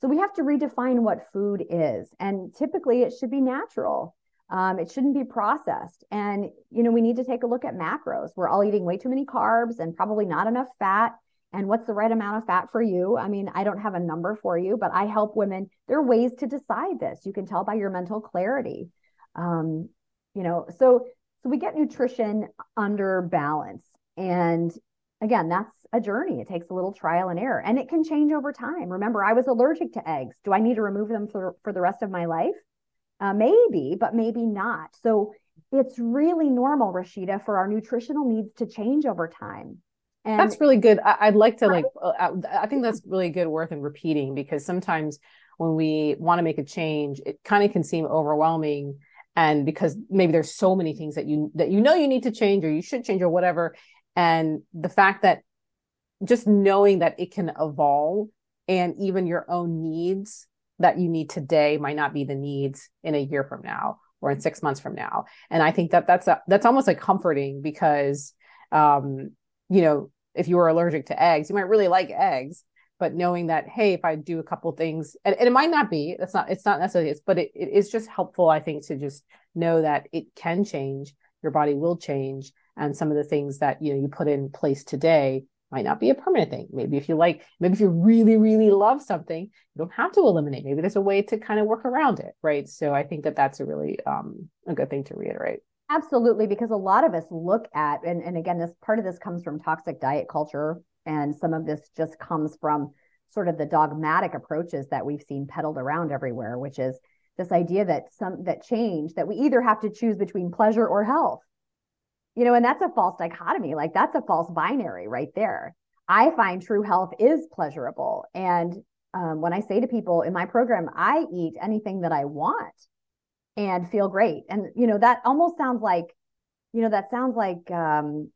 So we have to redefine what food is. And typically it should be natural. Um, it shouldn't be processed. And, you know, we need to take a look at macros. We're all eating way too many carbs and probably not enough fat. And what's the right amount of fat for you? I mean, I don't have a number for you, but I help women. There are ways to decide this. You can tell by your mental clarity. Um, you know, so so we get nutrition under balance. And again, that's a journey. It takes a little trial and error and it can change over time. Remember, I was allergic to eggs. Do I need to remove them for, for the rest of my life? Uh, maybe, but maybe not. So it's really normal, Rashida, for our nutritional needs to change over time. And that's really good. I, would like to like, uh, I think that's really good worth in repeating because sometimes when we want to make a change, it kind of can seem overwhelming. And because maybe there's so many things that you that you know you need to change or you should change or whatever. And the fact that just knowing that it can evolve and even your own needs that you need today might not be the needs in a year from now or in six months from now. And i think that that's a, that's almost like comforting because um you know if you were allergic to eggs you might really like eggs but knowing that hey if i do a couple things and, and it might not be that's not it's not necessarily it's but it, it is just helpful i think to just know that it can change your body will change and some of the things that you know you put in place today might not be a permanent thing. Maybe if you like, maybe if you really, really love something, you don't have to eliminate. Maybe there's a way to kind of work around it, right? So I think that that's a really um, a good thing to reiterate. Absolutely, because a lot of us look at, and, and again, this part of this comes from toxic diet culture, and some of this just comes from sort of the dogmatic approaches that we've seen peddled around everywhere, which is this idea that some that change that we either have to choose between pleasure or health you know, and that's a false dichotomy. Like that's a false binary right there. I find true health is pleasurable. And um, when I say to people in my program, I eat anything that I want and feel great. And, you know, that almost sounds like, you know, that sounds like, um,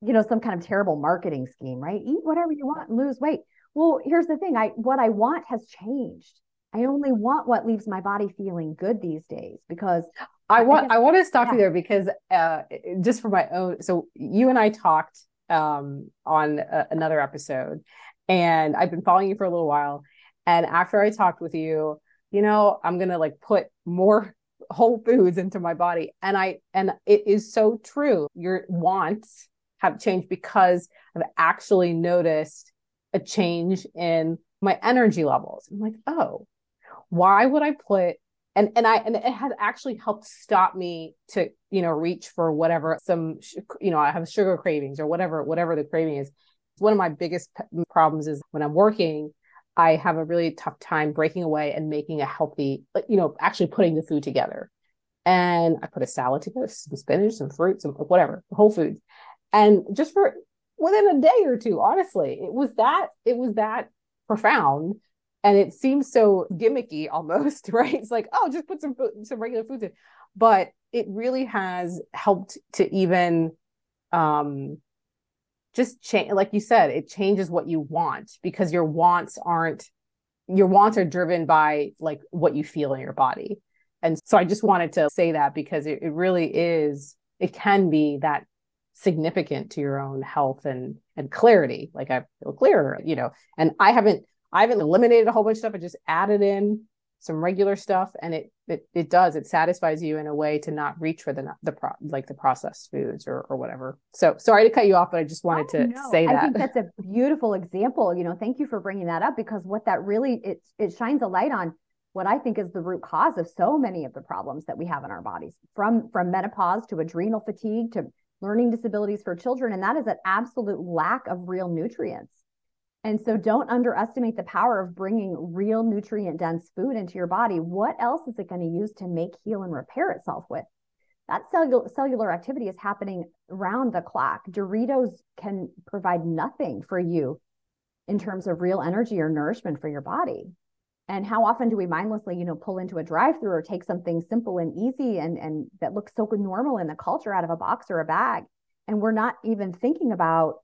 you know, some kind of terrible marketing scheme, right? Eat whatever you want and lose weight. Well, here's the thing I, what I want has changed. I only want what leaves my body feeling good these days because I want I, I want to stop yeah. you there because uh, just for my own. So you and I talked um, on a, another episode, and I've been following you for a little while. And after I talked with you, you know, I'm gonna like put more whole foods into my body, and I and it is so true. Your wants have changed because I've actually noticed a change in my energy levels. I'm like, oh, why would I put and and I and it has actually helped stop me to you know reach for whatever some you know I have sugar cravings or whatever whatever the craving is. One of my biggest problems is when I'm working, I have a really tough time breaking away and making a healthy you know actually putting the food together. And I put a salad together, some spinach, some fruit, some whatever, whole foods, and just for within a day or two, honestly, it was that it was that profound and it seems so gimmicky almost right? It's like oh just put some some regular foods in. But it really has helped to even um just change like you said it changes what you want because your wants aren't your wants are driven by like what you feel in your body. And so i just wanted to say that because it, it really is it can be that significant to your own health and and clarity. Like i feel clearer you know and i haven't I haven't eliminated a whole bunch of stuff. I just added in some regular stuff, and it it it does. It satisfies you in a way to not reach for the the pro, like the processed foods or or whatever. So sorry to cut you off, but I just wanted oh, to no. say that. I think that's a beautiful example. You know, thank you for bringing that up because what that really it it shines a light on what I think is the root cause of so many of the problems that we have in our bodies, from from menopause to adrenal fatigue to learning disabilities for children, and that is an absolute lack of real nutrients. And so don't underestimate the power of bringing real nutrient dense food into your body. What else is it going to use to make, heal, and repair itself with? That cellular, cellular activity is happening around the clock. Doritos can provide nothing for you in terms of real energy or nourishment for your body. And how often do we mindlessly, you know, pull into a drive-through or take something simple and easy and and that looks so normal in the culture out of a box or a bag, and we're not even thinking about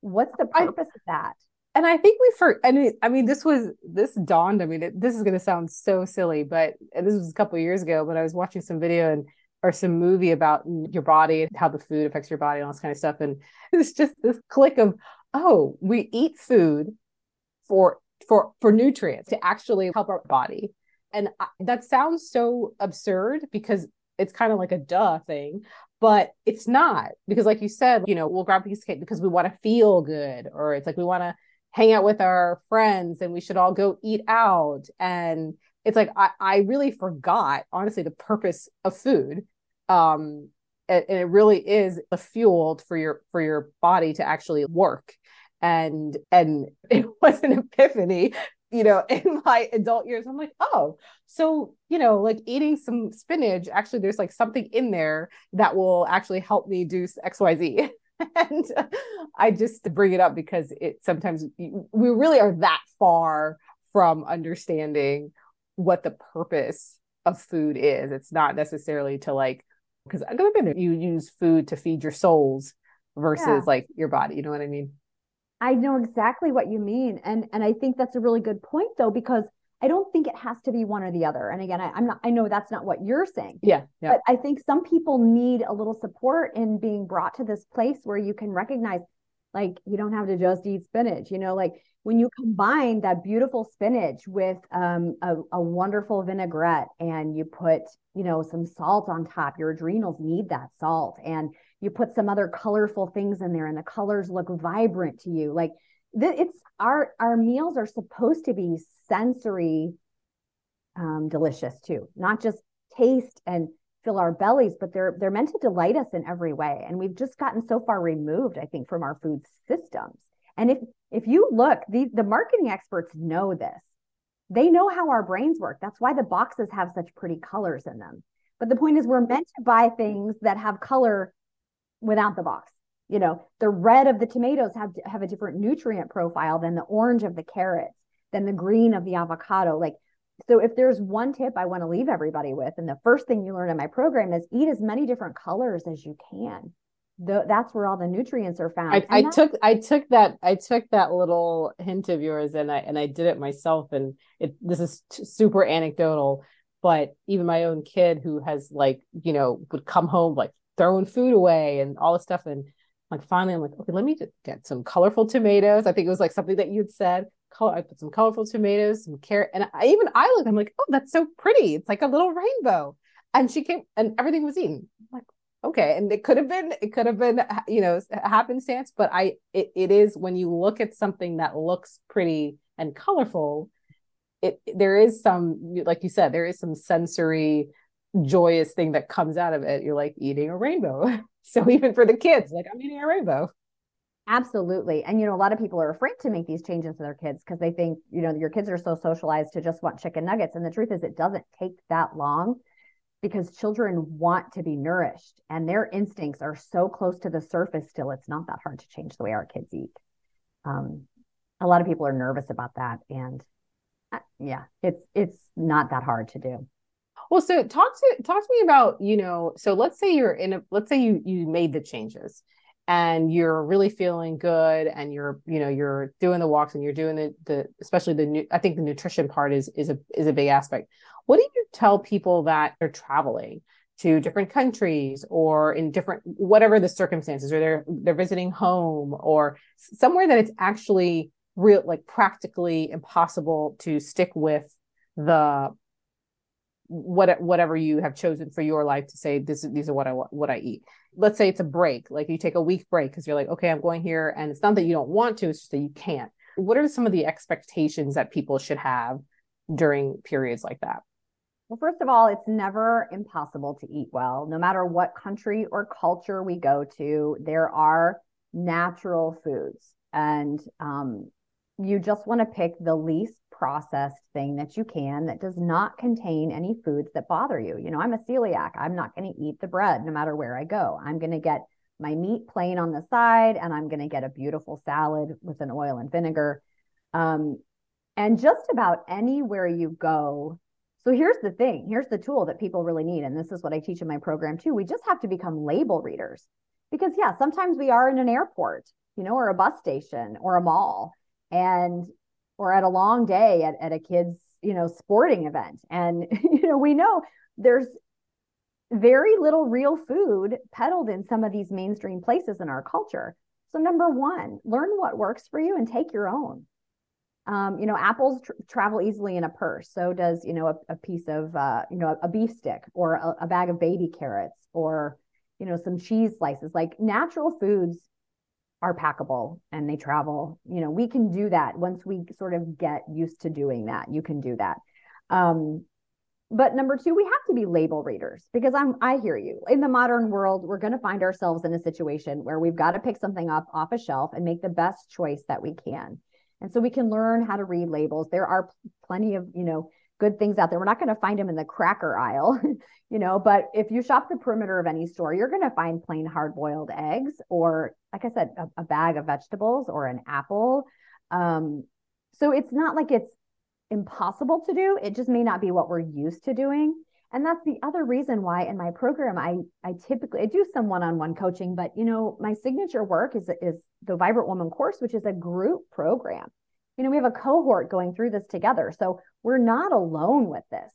what's the purpose I, of that and I think we for I mean I mean this was this dawned I mean it, this is going to sound so silly but this was a couple years ago but I was watching some video and or some movie about your body how the food affects your body and all this kind of stuff and it's just this click of oh we eat food for for for nutrients to actually help our body. And I, that sounds so absurd because it's kind of like a duh thing, but it's not because like you said, you know, we'll grab a piece of cake because we want to feel good or it's like we want to hang out with our friends and we should all go eat out. And it's like I, I really forgot honestly the purpose of food. Um and, and it really is the fuel for your for your body to actually work. And and it was an epiphany you know in my adult years. I'm like oh so you know like eating some spinach actually there's like something in there that will actually help me do xyz and i just bring it up because it sometimes we really are that far from understanding what the purpose of food is it's not necessarily to like because i'm gonna you use food to feed your souls versus yeah. like your body you know what i mean I know exactly what you mean. And and I think that's a really good point though, because I don't think it has to be one or the other. And again, I, am not I know that's not what you're saying. Yeah, yeah. But I think some people need a little support in being brought to this place where you can recognize like you don't have to just eat spinach, you know, like when you combine that beautiful spinach with um, a, a, wonderful vinaigrette and you put you know some salt on top your adrenals need that salt and you put some other colorful things in there and the colors look vibrant to you like it's our our meals are supposed to be sensory um, delicious too not just taste and fill our bellies but they're they're meant to delight us in every way and we've just gotten so far removed i think from our food systems and if if you look, the, the marketing experts know this. They know how our brains work. That's why the boxes have such pretty colors in them. But the point is, we're meant to buy things that have color without the box. You know, the red of the tomatoes have have a different nutrient profile than the orange of the carrots, than the green of the avocado. Like, so if there's one tip I want to leave everybody with, and the first thing you learn in my program is eat as many different colors as you can the, that's where all the nutrients are found. I, I took I took that I took that little hint of yours and I and I did it myself and it this is t- super anecdotal, but even my own kid who has like you know would come home like throwing food away and all this stuff and like finally I'm like okay let me get some colorful tomatoes. I think it was like something that you'd said. Color, I put some colorful tomatoes, some carrot, and I even I looked. I'm like, oh, that's so pretty. It's like a little rainbow. And she came, and everything was eaten. I'm like, okay and it could have been it could have been you know happenstance but i it, it is when you look at something that looks pretty and colorful it there is some like you said there is some sensory joyous thing that comes out of it you're like eating a rainbow so even for the kids like i'm eating a rainbow. Absolutely. And you know a lot of people are afraid to make these changes to their kids because they think you know your kids are so socialized to just want chicken nuggets. And the truth is it doesn't take that long because children want to be nourished and their instincts are so close to the surface still it's not that hard to change the way our kids eat. Um, a lot of people are nervous about that and uh, yeah it's it's not that hard to do well so talk to talk to me about you know so let's say you're in a let's say you you made the changes and you're really feeling good and you're you know you're doing the walks and you're doing the the especially the new i think the nutrition part is is a is a big aspect. What do you tell people that are traveling to different countries or in different whatever the circumstances or they're they're visiting home or somewhere that it's actually real like practically impossible to stick with the what whatever you have chosen for your life to say this these are what I what I eat. Let's say it's a break, like you take a week break because you're like, okay, I'm going here, and it's not that you don't want to, it's just that you can't. What are some of the expectations that people should have during periods like that? Well, first of all, it's never impossible to eat well. No matter what country or culture we go to, there are natural foods. And um, you just want to pick the least processed thing that you can that does not contain any foods that bother you. You know, I'm a celiac. I'm not going to eat the bread no matter where I go. I'm going to get my meat plain on the side and I'm going to get a beautiful salad with an oil and vinegar. Um, and just about anywhere you go, so here's the thing here's the tool that people really need. And this is what I teach in my program too. We just have to become label readers because, yeah, sometimes we are in an airport, you know, or a bus station or a mall and or at a long day at, at a kid's, you know, sporting event. And, you know, we know there's very little real food peddled in some of these mainstream places in our culture. So, number one, learn what works for you and take your own Um, you know, apples tr- travel easily in a purse. So does, you know, a, a piece of, uh, you know, a, beef stick or a, a bag of baby carrots or, you know, some cheese slices. Like natural foods are packable and they travel. You know, we can do that once we sort of get used to doing that. You can do that. Um, but number two, we have to be label readers because I'm I hear you. In the modern world, we're going to find ourselves in a situation where we've got to pick something up off a shelf and make the best choice that we can. And so we can learn how to read labels. There are plenty of, you know, good things out there. We're not going to find them in the cracker aisle, you know, but if you shop the perimeter of any store, you're going to find plain hard boiled eggs or, like I said, a, a, bag of vegetables or an apple. Um, so it's not like it's impossible to do. It just may not be what we're used to doing. And that's the other reason why in my program I I typically I do some one-on-one coaching, but you know, my signature work is is the Vibrant Woman course, which is a group program. You know, we have a cohort going through this together. So we're not alone with this.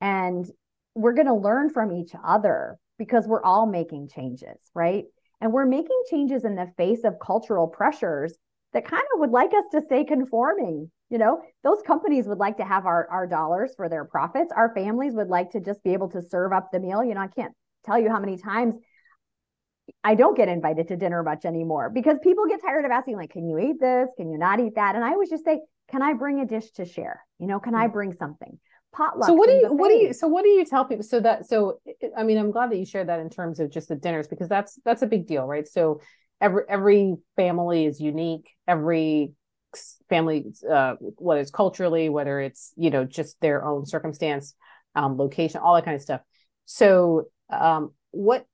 And we're going to learn from each other because we're all making changes, right? And we're making changes in the face of cultural pressures that kind of would like us to stay conforming you know those companies would like to have our our dollars for their profits our families would like to just be able to serve up the meal you know i can't tell you how many times i don't get invited to dinner much anymore because people get tired of asking like can you eat this? Can you not eat that? And i always just say can i bring a dish to share? You know can i bring something? Potluck so what do you what do you so what do you tell people? So that so i mean i'm glad that you shared that in terms of just the dinners because that's that's a big deal right? So every every family is unique. Every family uh, whether it's culturally whether it's you know just their own circumstance um, location all that kind of stuff. So um, what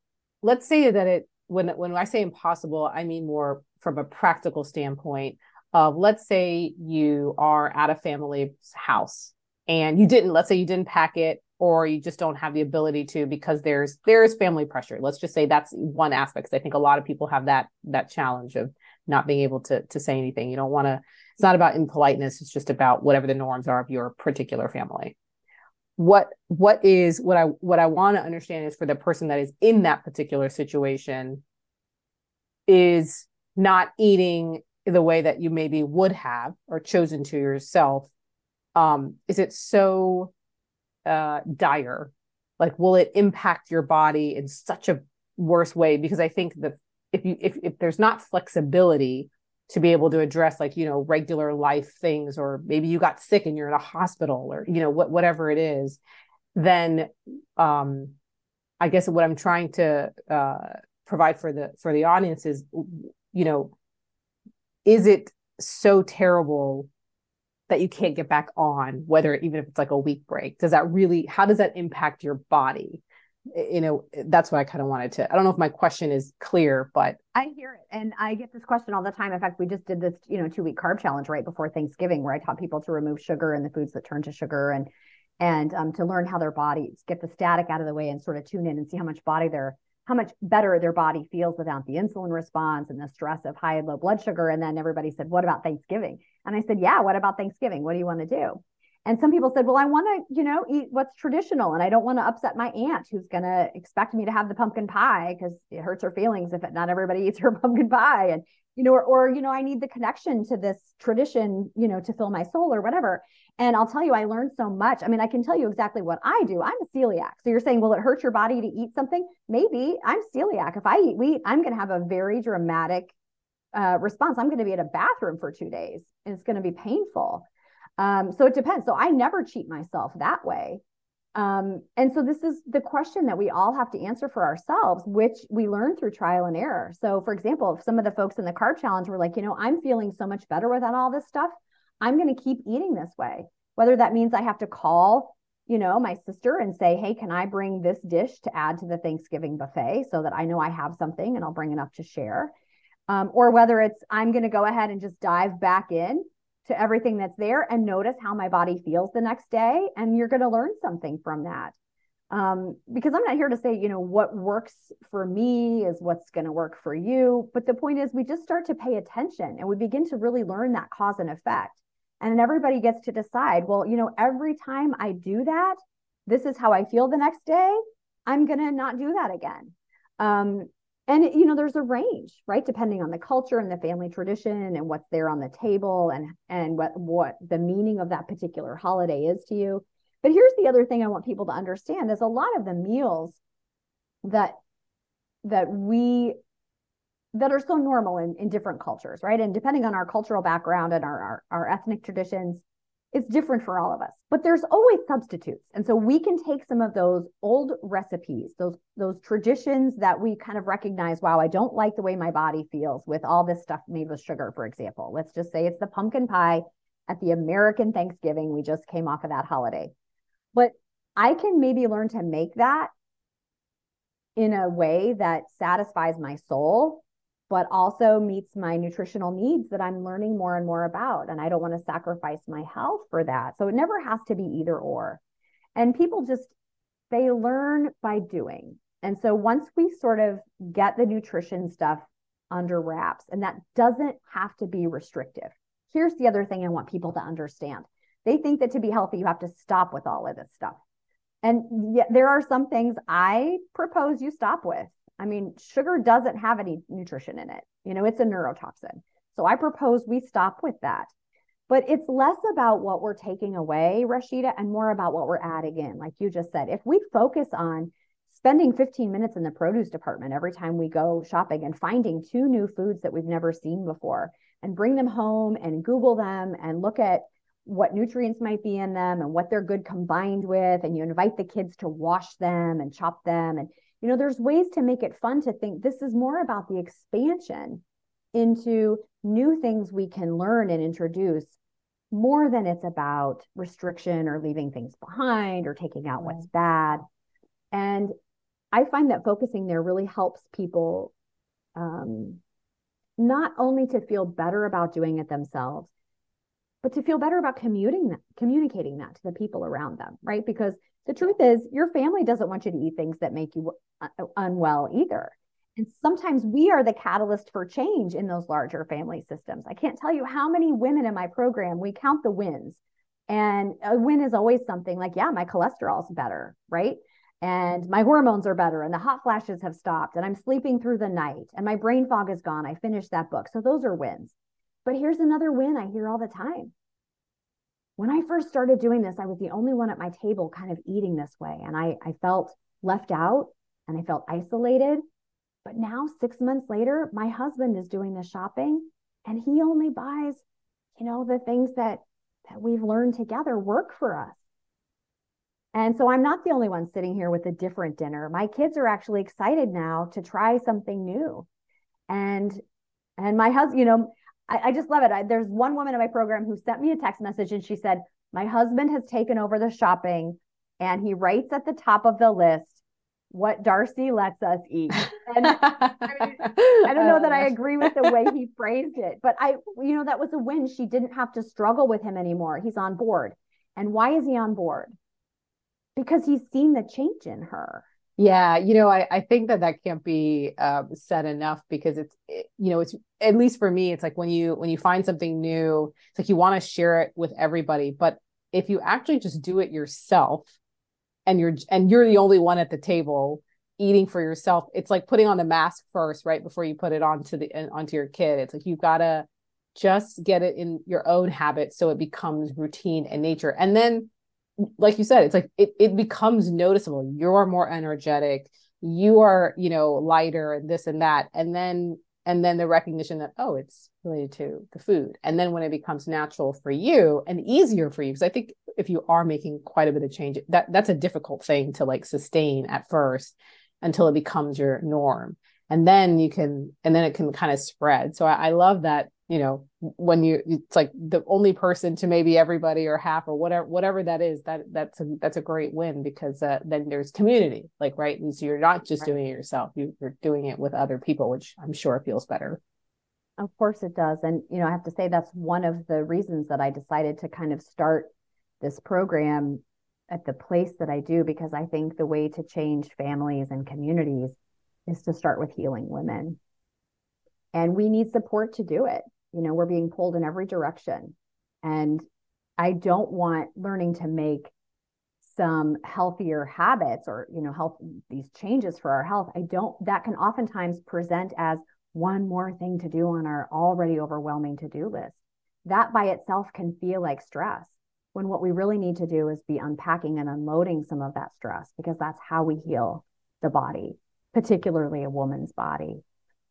let's say that it when when i say impossible i mean more from a practical standpoint of let's say you are at a family's house and you didn't let's say you didn't pack it or you just don't have the ability to because there's there's family pressure let's just say that's one aspect i think a lot of people have that that challenge of not being able to to say anything. You don't want to. It's not about impoliteness. It's just about whatever the norms are of your particular family. What what is what I what I want to understand is for the person that is in that particular situation is not eating the way that you maybe would have or chosen to yourself. Um, is it so uh, dire? Like, will it impact your body in such a worse way? Because I think that if you if, if there's not flexibility to be able to address like you know regular life things or maybe you got sick and you're in a hospital or you know what whatever it is then um i guess what i'm trying to uh provide for the for the audience is you know is it so terrible that you can't get back on whether even if it's like a week break? Does that really how does that impact your body you know that's what i kind of wanted to i don't know if my question is clear but i hear it and i get this question all the time. In fact we just did this you know two week carb challenge right before thanksgiving where i taught people to remove sugar and the foods that turn to sugar and and um, to learn how their bodies get the static out of the way and sort of tune in and see how much body their how much better their body feels without the insulin response and the stress of high and low blood sugar. And then everybody said what about thanksgiving? And i said yeah what about thanksgiving? What do you want to do and some people said, well, I want to, you know, eat what's traditional and I don't want to upset my aunt who's going to expect me to have the pumpkin pie because it hurts her feelings if it, not everybody eats her pumpkin pie. And, you know, or, or, you know, I need the connection to this tradition, you know, to fill my soul or whatever. And I'll tell you, I learned so much. I mean, I can tell you exactly what I do. I'm a celiac. So you're saying, will it hurt your body to eat something? Maybe I'm celiac. If I eat wheat, I'm going to have a very dramatic uh, response. I'm going to be in a bathroom for two days and it's going to be painful. Um, so it depends. So I never cheat myself that way. Um, and so this is the question that we all have to answer for ourselves, which we learn through trial and error. So, for example, if some of the folks in the carb challenge were like, you know, I'm feeling so much better without all this stuff, I'm going to keep eating this way. Whether that means I have to call, you know, my sister and say, hey, can I bring this dish to add to the Thanksgiving buffet so that I know I have something and I'll bring enough to share. Um, or whether it's I'm going to go ahead and just dive back in to everything that's there and notice how my body feels the next day. And you're going to learn something from that. Um, because I'm not here to say, you know, what works for me is what's going to work for you. But the point is, we just start to pay attention and we begin to really learn that cause and effect. And then everybody gets to decide, well, you know, every time I do that, this is how I feel the next day. I'm going to not do that again. Um, and you know there's a range right? Depending on the culture and the family tradition and what's there on the table and and what what the meaning of that particular holiday is to you. But here's the other thing i want people to understand is a lot of the meals that that we that are so normal in, in different cultures right? And depending on our cultural background and our, our, our ethnic traditions it's different for all of us but there's always substitutes. And so we can take some of those old recipes those those traditions that we kind of recognize wow i don't like the way my body feels with all this stuff made with sugar for example. Let's just say it's the pumpkin pie at the american thanksgiving. We just came off of that holiday. But i can maybe learn to make that in a way that satisfies my soul but also meets my nutritional needs that I'm learning more and more about. And I don't want to sacrifice my health for that. So it never has to be either or. And people just, they learn by doing. And so once we sort of get the nutrition stuff under wraps, and that doesn't have to be restrictive. Here's the other thing I want people to understand they think that to be healthy, you have to stop with all of this stuff. And yet there are some things I propose you stop with. I mean, sugar doesn't have any nutrition in it. You know, it's a neurotoxin. So I propose we stop with that. But it's less about what we're taking away, Rashida, and more about what we're adding in. Like you just said, if we focus on spending 15 minutes in the produce department every time we go shopping and finding two new foods that we've never seen before and bring them home and Google them and look at what nutrients might be in them and what they're good combined with. And you invite the kids to wash them and chop them. And you know, there's ways to make it fun to think this is more about the expansion into new things we can learn and introduce more than it's about restriction or leaving things behind or taking out what's bad. And I find that focusing there really helps people um, not only to feel better about doing it themselves, but to feel better about commuting that, communicating that to the people around them, right? Because the truth is, your family doesn't want you to eat things that make you uh, unwell either. And sometimes we are the catalyst for change in those larger family systems. I can't tell you how many women in my program, we count the wins. And a win is always something like, yeah, my cholesterol's better, right? And my hormones are better, and the hot flashes have stopped, and I'm sleeping through the night, and my brain fog is gone. I finished that book. So those are wins. But here's another win I hear all the time when I first started doing this, I was the only one at my table kind of eating this way. And I, I felt left out and I felt isolated. But now, six months later, my husband is doing the shopping and he only buys, you know, the things that, that we've learned together work for us. And so I'm not the only one sitting here with a different dinner. My kids are actually excited now to try something new. And and my husband, you know, I, I just love it. I, there's one woman in my program who sent me a text message and she said, My husband has taken over the shopping and he writes at the top of the list what Darci lets us eat. And I, mean, I don't know that I agree with the way he phrased it, but I, you know, that was a win. She didn't have to struggle with him anymore. He's on board. And why is he on board? Because he's seen the change in her. Yeah, you know, I, I think that that can't be um, said enough because it's, it, you know, it's at least for me, it's like when you when you find something new, it's like you want to share it with everybody. But if you actually just do it yourself, and you're and you're the only one at the table eating for yourself, it's like putting on the mask first, right before you put it onto the onto your kid. It's like you've got to just get it in your own habit so it becomes routine and nature, and then like you said, it's like it, it becomes noticeable. You're more energetic, you are, you know, lighter and this and that. And then and then the recognition that, oh, it's related to the food. And then when it becomes natural for you and easier for you, because I think if you are making quite a bit of change, that that's a difficult thing to like sustain at first until it becomes your norm. And then you can, and then it can kind of spread. So I, I love that you know when you it's like the only person to maybe everybody or half or whatever whatever that is that that's a that's a great win because uh, then there's community like right? And so you're not just right. doing it yourself you, you're doing it with other people which i'm sure feels better. Of course it does. And you know i have to say that's one of the reasons that i decided to kind of start this program at the place that i do because i think the way to change families and communities is to start with healing women. And we need support to do it you know, we're being pulled in every direction. And I don't want learning to make some healthier habits or you know health these changes for our health. I don't that can oftentimes present as one more thing to do on our already overwhelming to-do list. That by itself can feel like stress when what we really need to do is be unpacking and unloading some of that stress because that's how we heal the body particularly a woman's body.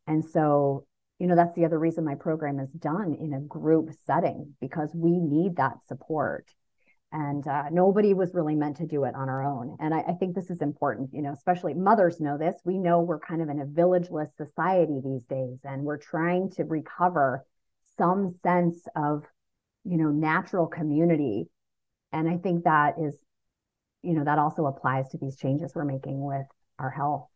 And so you know that's the other reason my program is done in a group setting because we need that support. And uh, nobody was really meant to do it on our own. And I, I, think this is important you know especially mothers know this. We know we're kind of in a villageless society these days and we're trying to recover some sense of you know natural community. And i think that is you know that also applies to these changes we're making with our health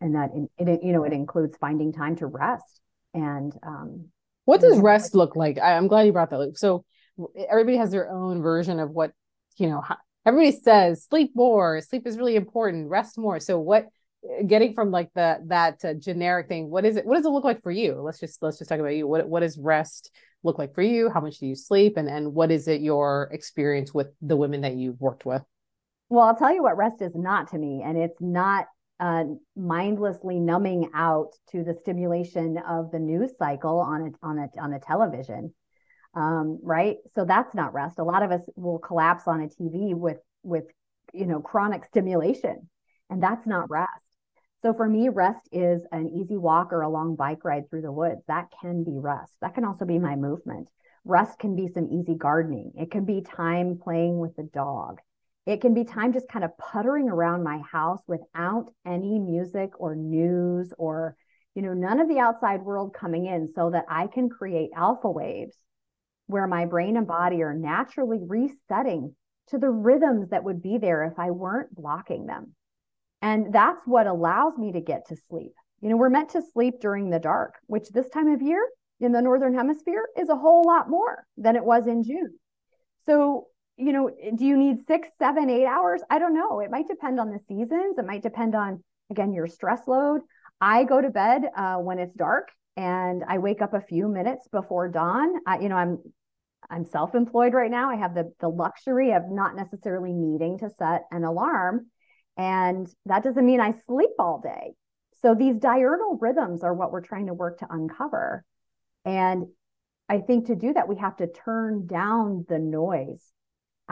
and that in, it, you know it includes finding time to rest and um, what does rest look like? I, i'm glad you brought that up. So everybody has their own version of what you know everybody says sleep more sleep is really important rest more. So what getting from like the that uh, generic thing what is it what does it look like for you? Let's just let's just talk about you. What what does rest look like for you? How much do you sleep? And and what is it your experience with the women that you've worked with? Well i'll tell you what rest is not to me and it's not uh, mindlessly numbing out to the stimulation of the news cycle on a on a on a television um, right? So that's not rest. A lot of us will collapse on a TV with with you know chronic stimulation, and that's not rest. So for me, rest is an easy walk or a long bike ride through the woods. That can be rest. That can also be my movement. Rest can be some easy gardening. It can be time playing with the dog. It can be time just kind of puttering around my house without any music or news or you know none of the outside world coming in so that I can create alpha waves where my brain and body are naturally resetting to the rhythms that would be there if I weren't blocking them. And that's what allows me to get to sleep. You know, we're meant to sleep during the dark, which this time of year in the Northern Hemisphere is a whole lot more than it was in June. So, you know, do you need six, seven, eight hours? I don't know. It might depend on the seasons. It might depend on, again, your stress load. I go to bed uh, when it's dark and I wake up a few minutes before dawn. I, you know, I'm I'm self-employed right now. I have the the luxury of not necessarily needing to set an alarm, and that doesn't mean I sleep all day. So these diurnal rhythms are what we're trying to work to uncover. And I think to do that, we have to turn down the noise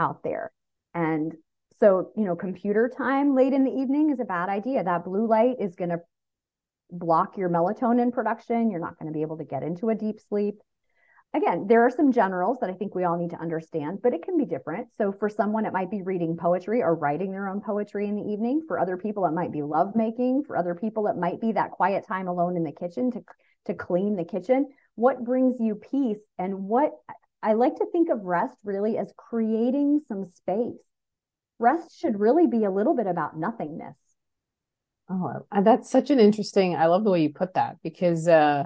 out there. And so, you know, computer time late in the evening is a bad idea. That blue light is going to block your melatonin production. You're not going to be able to get into a deep sleep. Again, there are some generals that I think we all need to understand, but it can be different. So for someone, it might be reading poetry or writing their own poetry in the evening. For other people, it might be love making. For other people, it might be that quiet time alone in the kitchen to, to clean the kitchen. What brings you peace and what I like to think of rest really as creating some space. Rest should really be a little bit about nothingness. Oh, that's such an interesting. I love the way you put that because uh,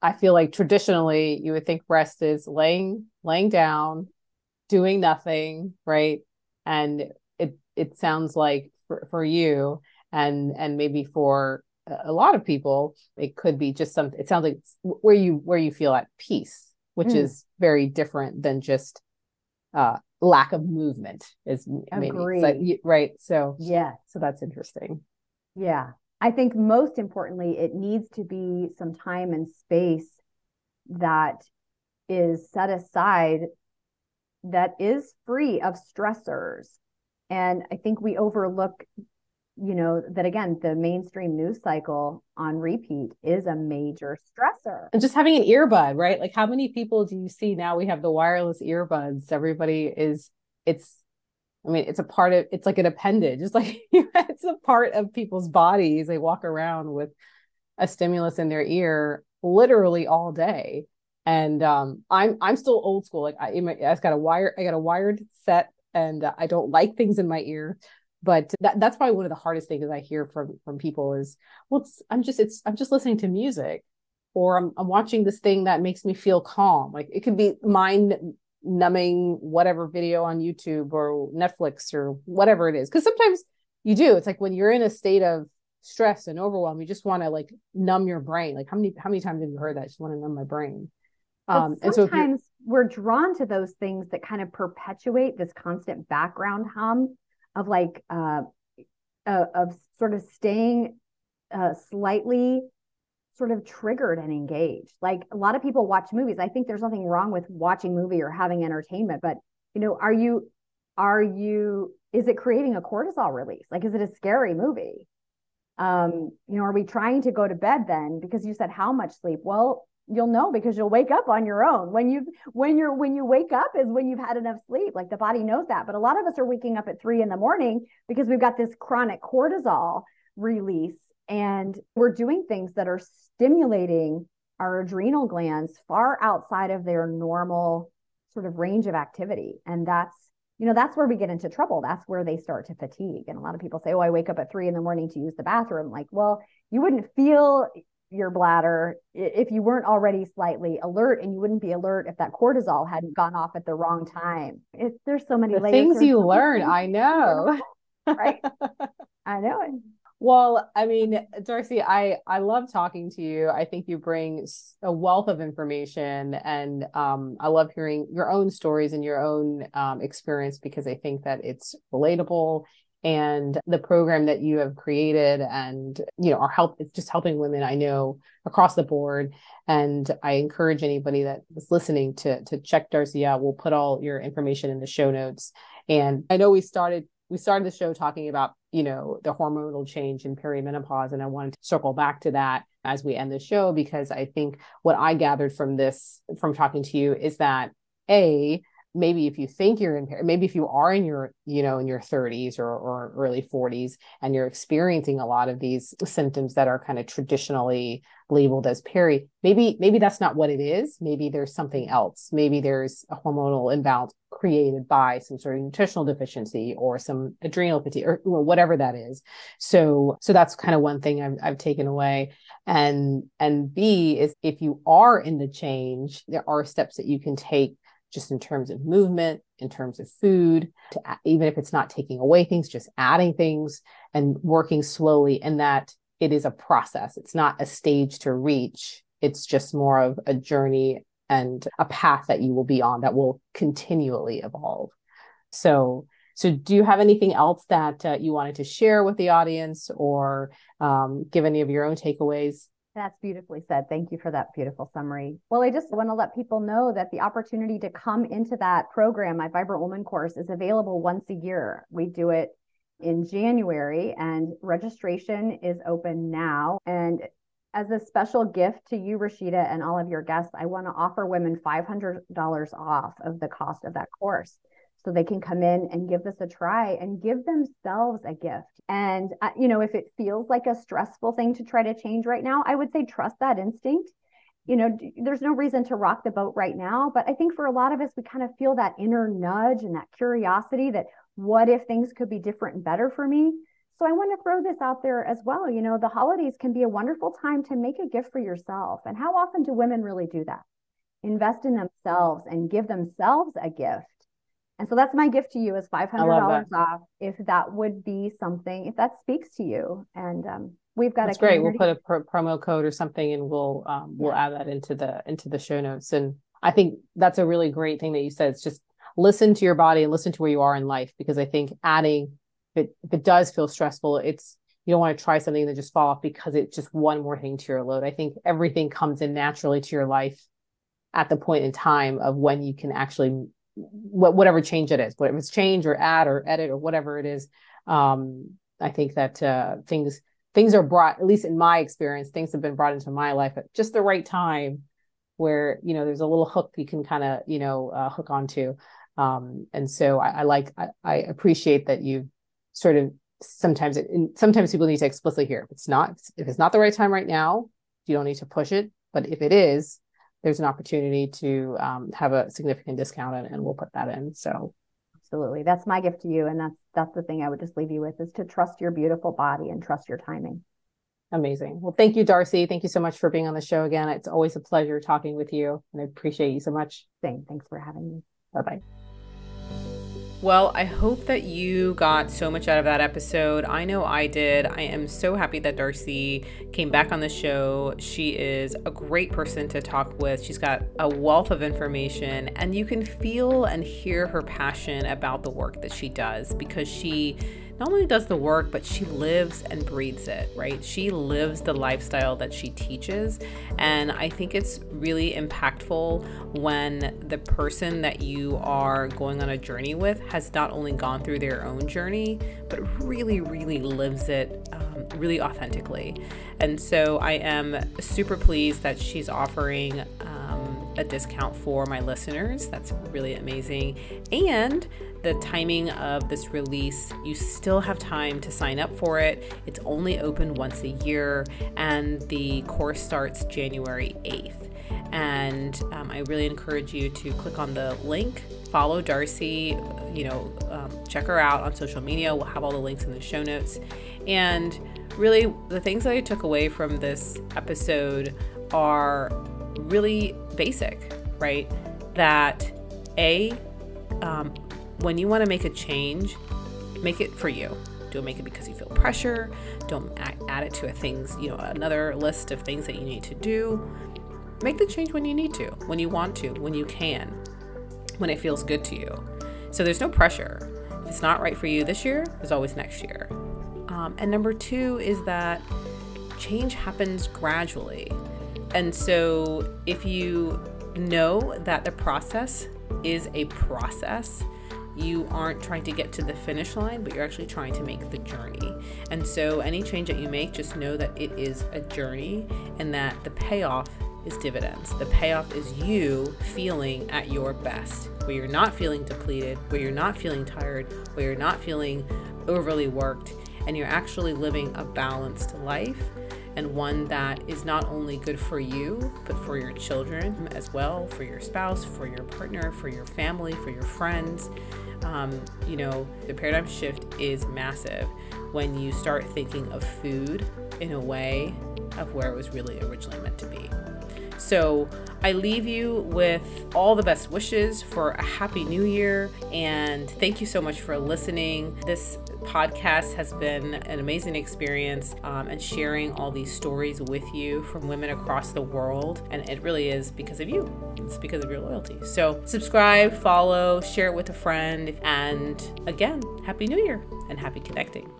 I feel like traditionally you would think rest is laying laying down, doing nothing, right? And it it sounds like for, for you and and maybe for a lot of people it could be just something it sounds like where you where you feel at peace which mm. is very different than just uh lack of movement is maybe so, right so yeah so that's interesting yeah. I think most importantly, it needs to be some time and space that is set aside that is free of stressors. And I think we overlook, you know, that again, the mainstream news cycle on repeat is a major stressor. And just having an earbud, right? Like how many people do you see now we have the wireless earbuds? Everybody is it's I mean, it's a part of it's like an appendage. It's like it's a part of people's bodies. They walk around with a stimulus in their ear literally all day. And um, I'm I'm still old school. Like I, I got a wire, I got a wired set, and uh, I don't like things in my ear. But that, that's probably one of the hardest things I hear from from people is, well, I'm just it's I'm just listening to music, or I'm I'm watching this thing that makes me feel calm. Like it could be mind numbing whatever video on YouTube or Netflix or whatever it is. Because sometimes you do. It's like when you're in a state of stress and overwhelm, you just want to like numb your brain. Like how many how many times have you heard that? I just want to numb my brain. Um, and so sometimes we're drawn to those things that kind of perpetuate this constant background hum of like uh, of sort of staying uh, slightly sort of triggered and engaged. Like a lot of people watch movies. I think there's nothing wrong with watching movie or having entertainment, but you know, are you are you is it creating a cortisol release? Like is it a scary movie? Um, you know, are we trying to go to bed then because you said how much sleep? Well, you'll know because you'll wake up on your own. When you when you're when you wake up is when you've had enough sleep. Like the body knows that. But a lot of us are waking up at 3 in the morning because we've got this chronic cortisol release and we're doing things that are stimulating our adrenal glands far outside of their normal sort of range of activity. And that's, you know, that's where we get into trouble. That's where they start to fatigue. And a lot of people say, oh, I wake up at three in the morning to use the bathroom. Like, well, you wouldn't feel your bladder if you weren't already slightly alert and you wouldn't be alert if that cortisol hadn't gone off at the wrong time. It, there's so many the things you learn. I know. right. I know it. Well, I mean, Darci, I I love talking to you. I think you bring a wealth of information, and um, I love hearing your own stories and your own um, experience because I think that it's relatable. And the program that you have created, and you know, our help it's just helping women I know across the board. And I encourage anybody that is listening to to check Darci out. We'll put all your information in the show notes. And I know we started we started the show talking about you know the hormonal change in perimenopause and i wanted to circle back to that as we end the show because i think what i gathered from this from talking to you is that a maybe if you think you're in maybe if you are in your you know in your 30s or, or early 40s and you're experiencing a lot of these symptoms that are kind of traditionally labeled as peri maybe maybe that's not what it is. Maybe there's something else. Maybe there's a hormonal imbalance created by some sort of nutritional deficiency or some adrenal fatigue or, or whatever that is. So so that's kind of one thing I've, I've taken away. And and b is if you are in the change there are steps that you can take just in terms of movement, in terms of food, to, even if it's not taking away things, just adding things and working slowly, and that it is a process. It's not a stage to reach. It's just more of a journey and a path that you will be on that will continually evolve. So, so do you have anything else that uh, you wanted to share with the audience or um, give any of your own takeaways? That's beautifully said. Thank you for that beautiful summary. Well, I just want to let people know that the opportunity to come into that program, my Vibrant Woman course, is available once a year. We do it in January and registration is open now. And as a special gift to you, Rashida, and all of your guests, I want to offer women $500 off of the cost of that course so they can come in and give this a try and give themselves a gift. And, uh, you know, if it feels like a stressful thing to try to change right now, I would say trust that instinct. You know, there's no reason to rock the boat right now. But I think for a lot of us, we kind of feel that inner nudge and that curiosity that what if things could be different and better for me? So I want to throw this out there as well. You know, the holidays can be a wonderful time to make a gift for yourself. And how often do women really do that? Invest in themselves and give themselves a gift and so that's my gift to you is $500 off if that would be something, if that speaks to you. And um, we've got that's a great. We'll put a pro- promo code or something and we'll, um, we'll yeah. add that into the, into the show notes. And I think that's a really great thing that you said. It's just listen to your body and listen to where you are in life, because I think adding, if it, if it does feel stressful, it's, you don't want to try something that just fall off because it's just one more thing to your load. I think everything comes in naturally to your life at the point in time of when you can actually whatever change it is, whether it's change or add or edit or whatever it is. Um, I think that uh, things things are brought, at least in my experience, things have been brought into my life at just the right time, where you know there's a little hook you can kind of you know uh, hook onto. Um, and so I, I like I, I, appreciate that you sort of sometimes it, sometimes people need to explicitly hear if it's not if it's not the right time right now, you don't need to push it. But if it is, there's an opportunity to um, have a significant discount and, and we'll put that in. So absolutely. That's my gift to you. And that's that's the thing I would just leave you with is to trust your beautiful body and trust your timing. Amazing. Well, thank you, Darci. Thank you so much for being on the show again. It's always a pleasure talking with you, and I appreciate you so much. Same. Thanks for having me. Bye bye. Well, I hope that you got so much out of that episode. I know I did. I am so happy that Darci came back on the show. She is a great person to talk with. She's got a wealth of information, and you can feel and hear her passion about the work that she does because she not only does the work, but she lives and breathes it, right? She lives the lifestyle that she teaches. And I think it's really impactful when the person that you are going on a journey with has not only gone through their own journey, but really, really lives it um, really authentically. And so I am super pleased that she's offering. Um, a discount for my listeners. That's really amazing. And the timing of this release, you still have time to sign up for it. It's only open once a year, and the course starts January 8th. And um, I really encourage you to click on the link, follow Darci, you know, um, check her out on social media. We'll have all the links in the show notes. And really, the things that I took away from this episode are really basic, right? That A, um, when you want to make a change, make it for you. Don't make it because you feel pressure. Don't add it to a things, you know, another list of things that you need to do. Make the change when you need to, when you want to, when you can, when it feels good to you. So there's no pressure. If it's not right for you this year, there's always next year. Um, and number two is that change happens gradually. And so if you know that the process is a process, you aren't trying to get to the finish line, but you're actually trying to make the journey. And so any change that you make, just know that it is a journey and that the payoff is dividends. The payoff is you feeling at your best, where you're not feeling depleted, where you're not feeling tired, where you're not feeling overly worked, and you're actually living a balanced life and one that is not only good for you, but for your children as well, for your spouse, for your partner, for your family, for your friends. Um, you know, the paradigm shift is massive when you start thinking of food in a way of where it was really originally meant to be. So I leave you with all the best wishes for a happy new year and thank you so much for listening. This podcast has been an amazing experience um, and sharing all these stories with you from women across the world. And it really is because of you, it's because of your loyalty. So, subscribe, follow, share it with a friend. And again, Happy New Year and happy connecting.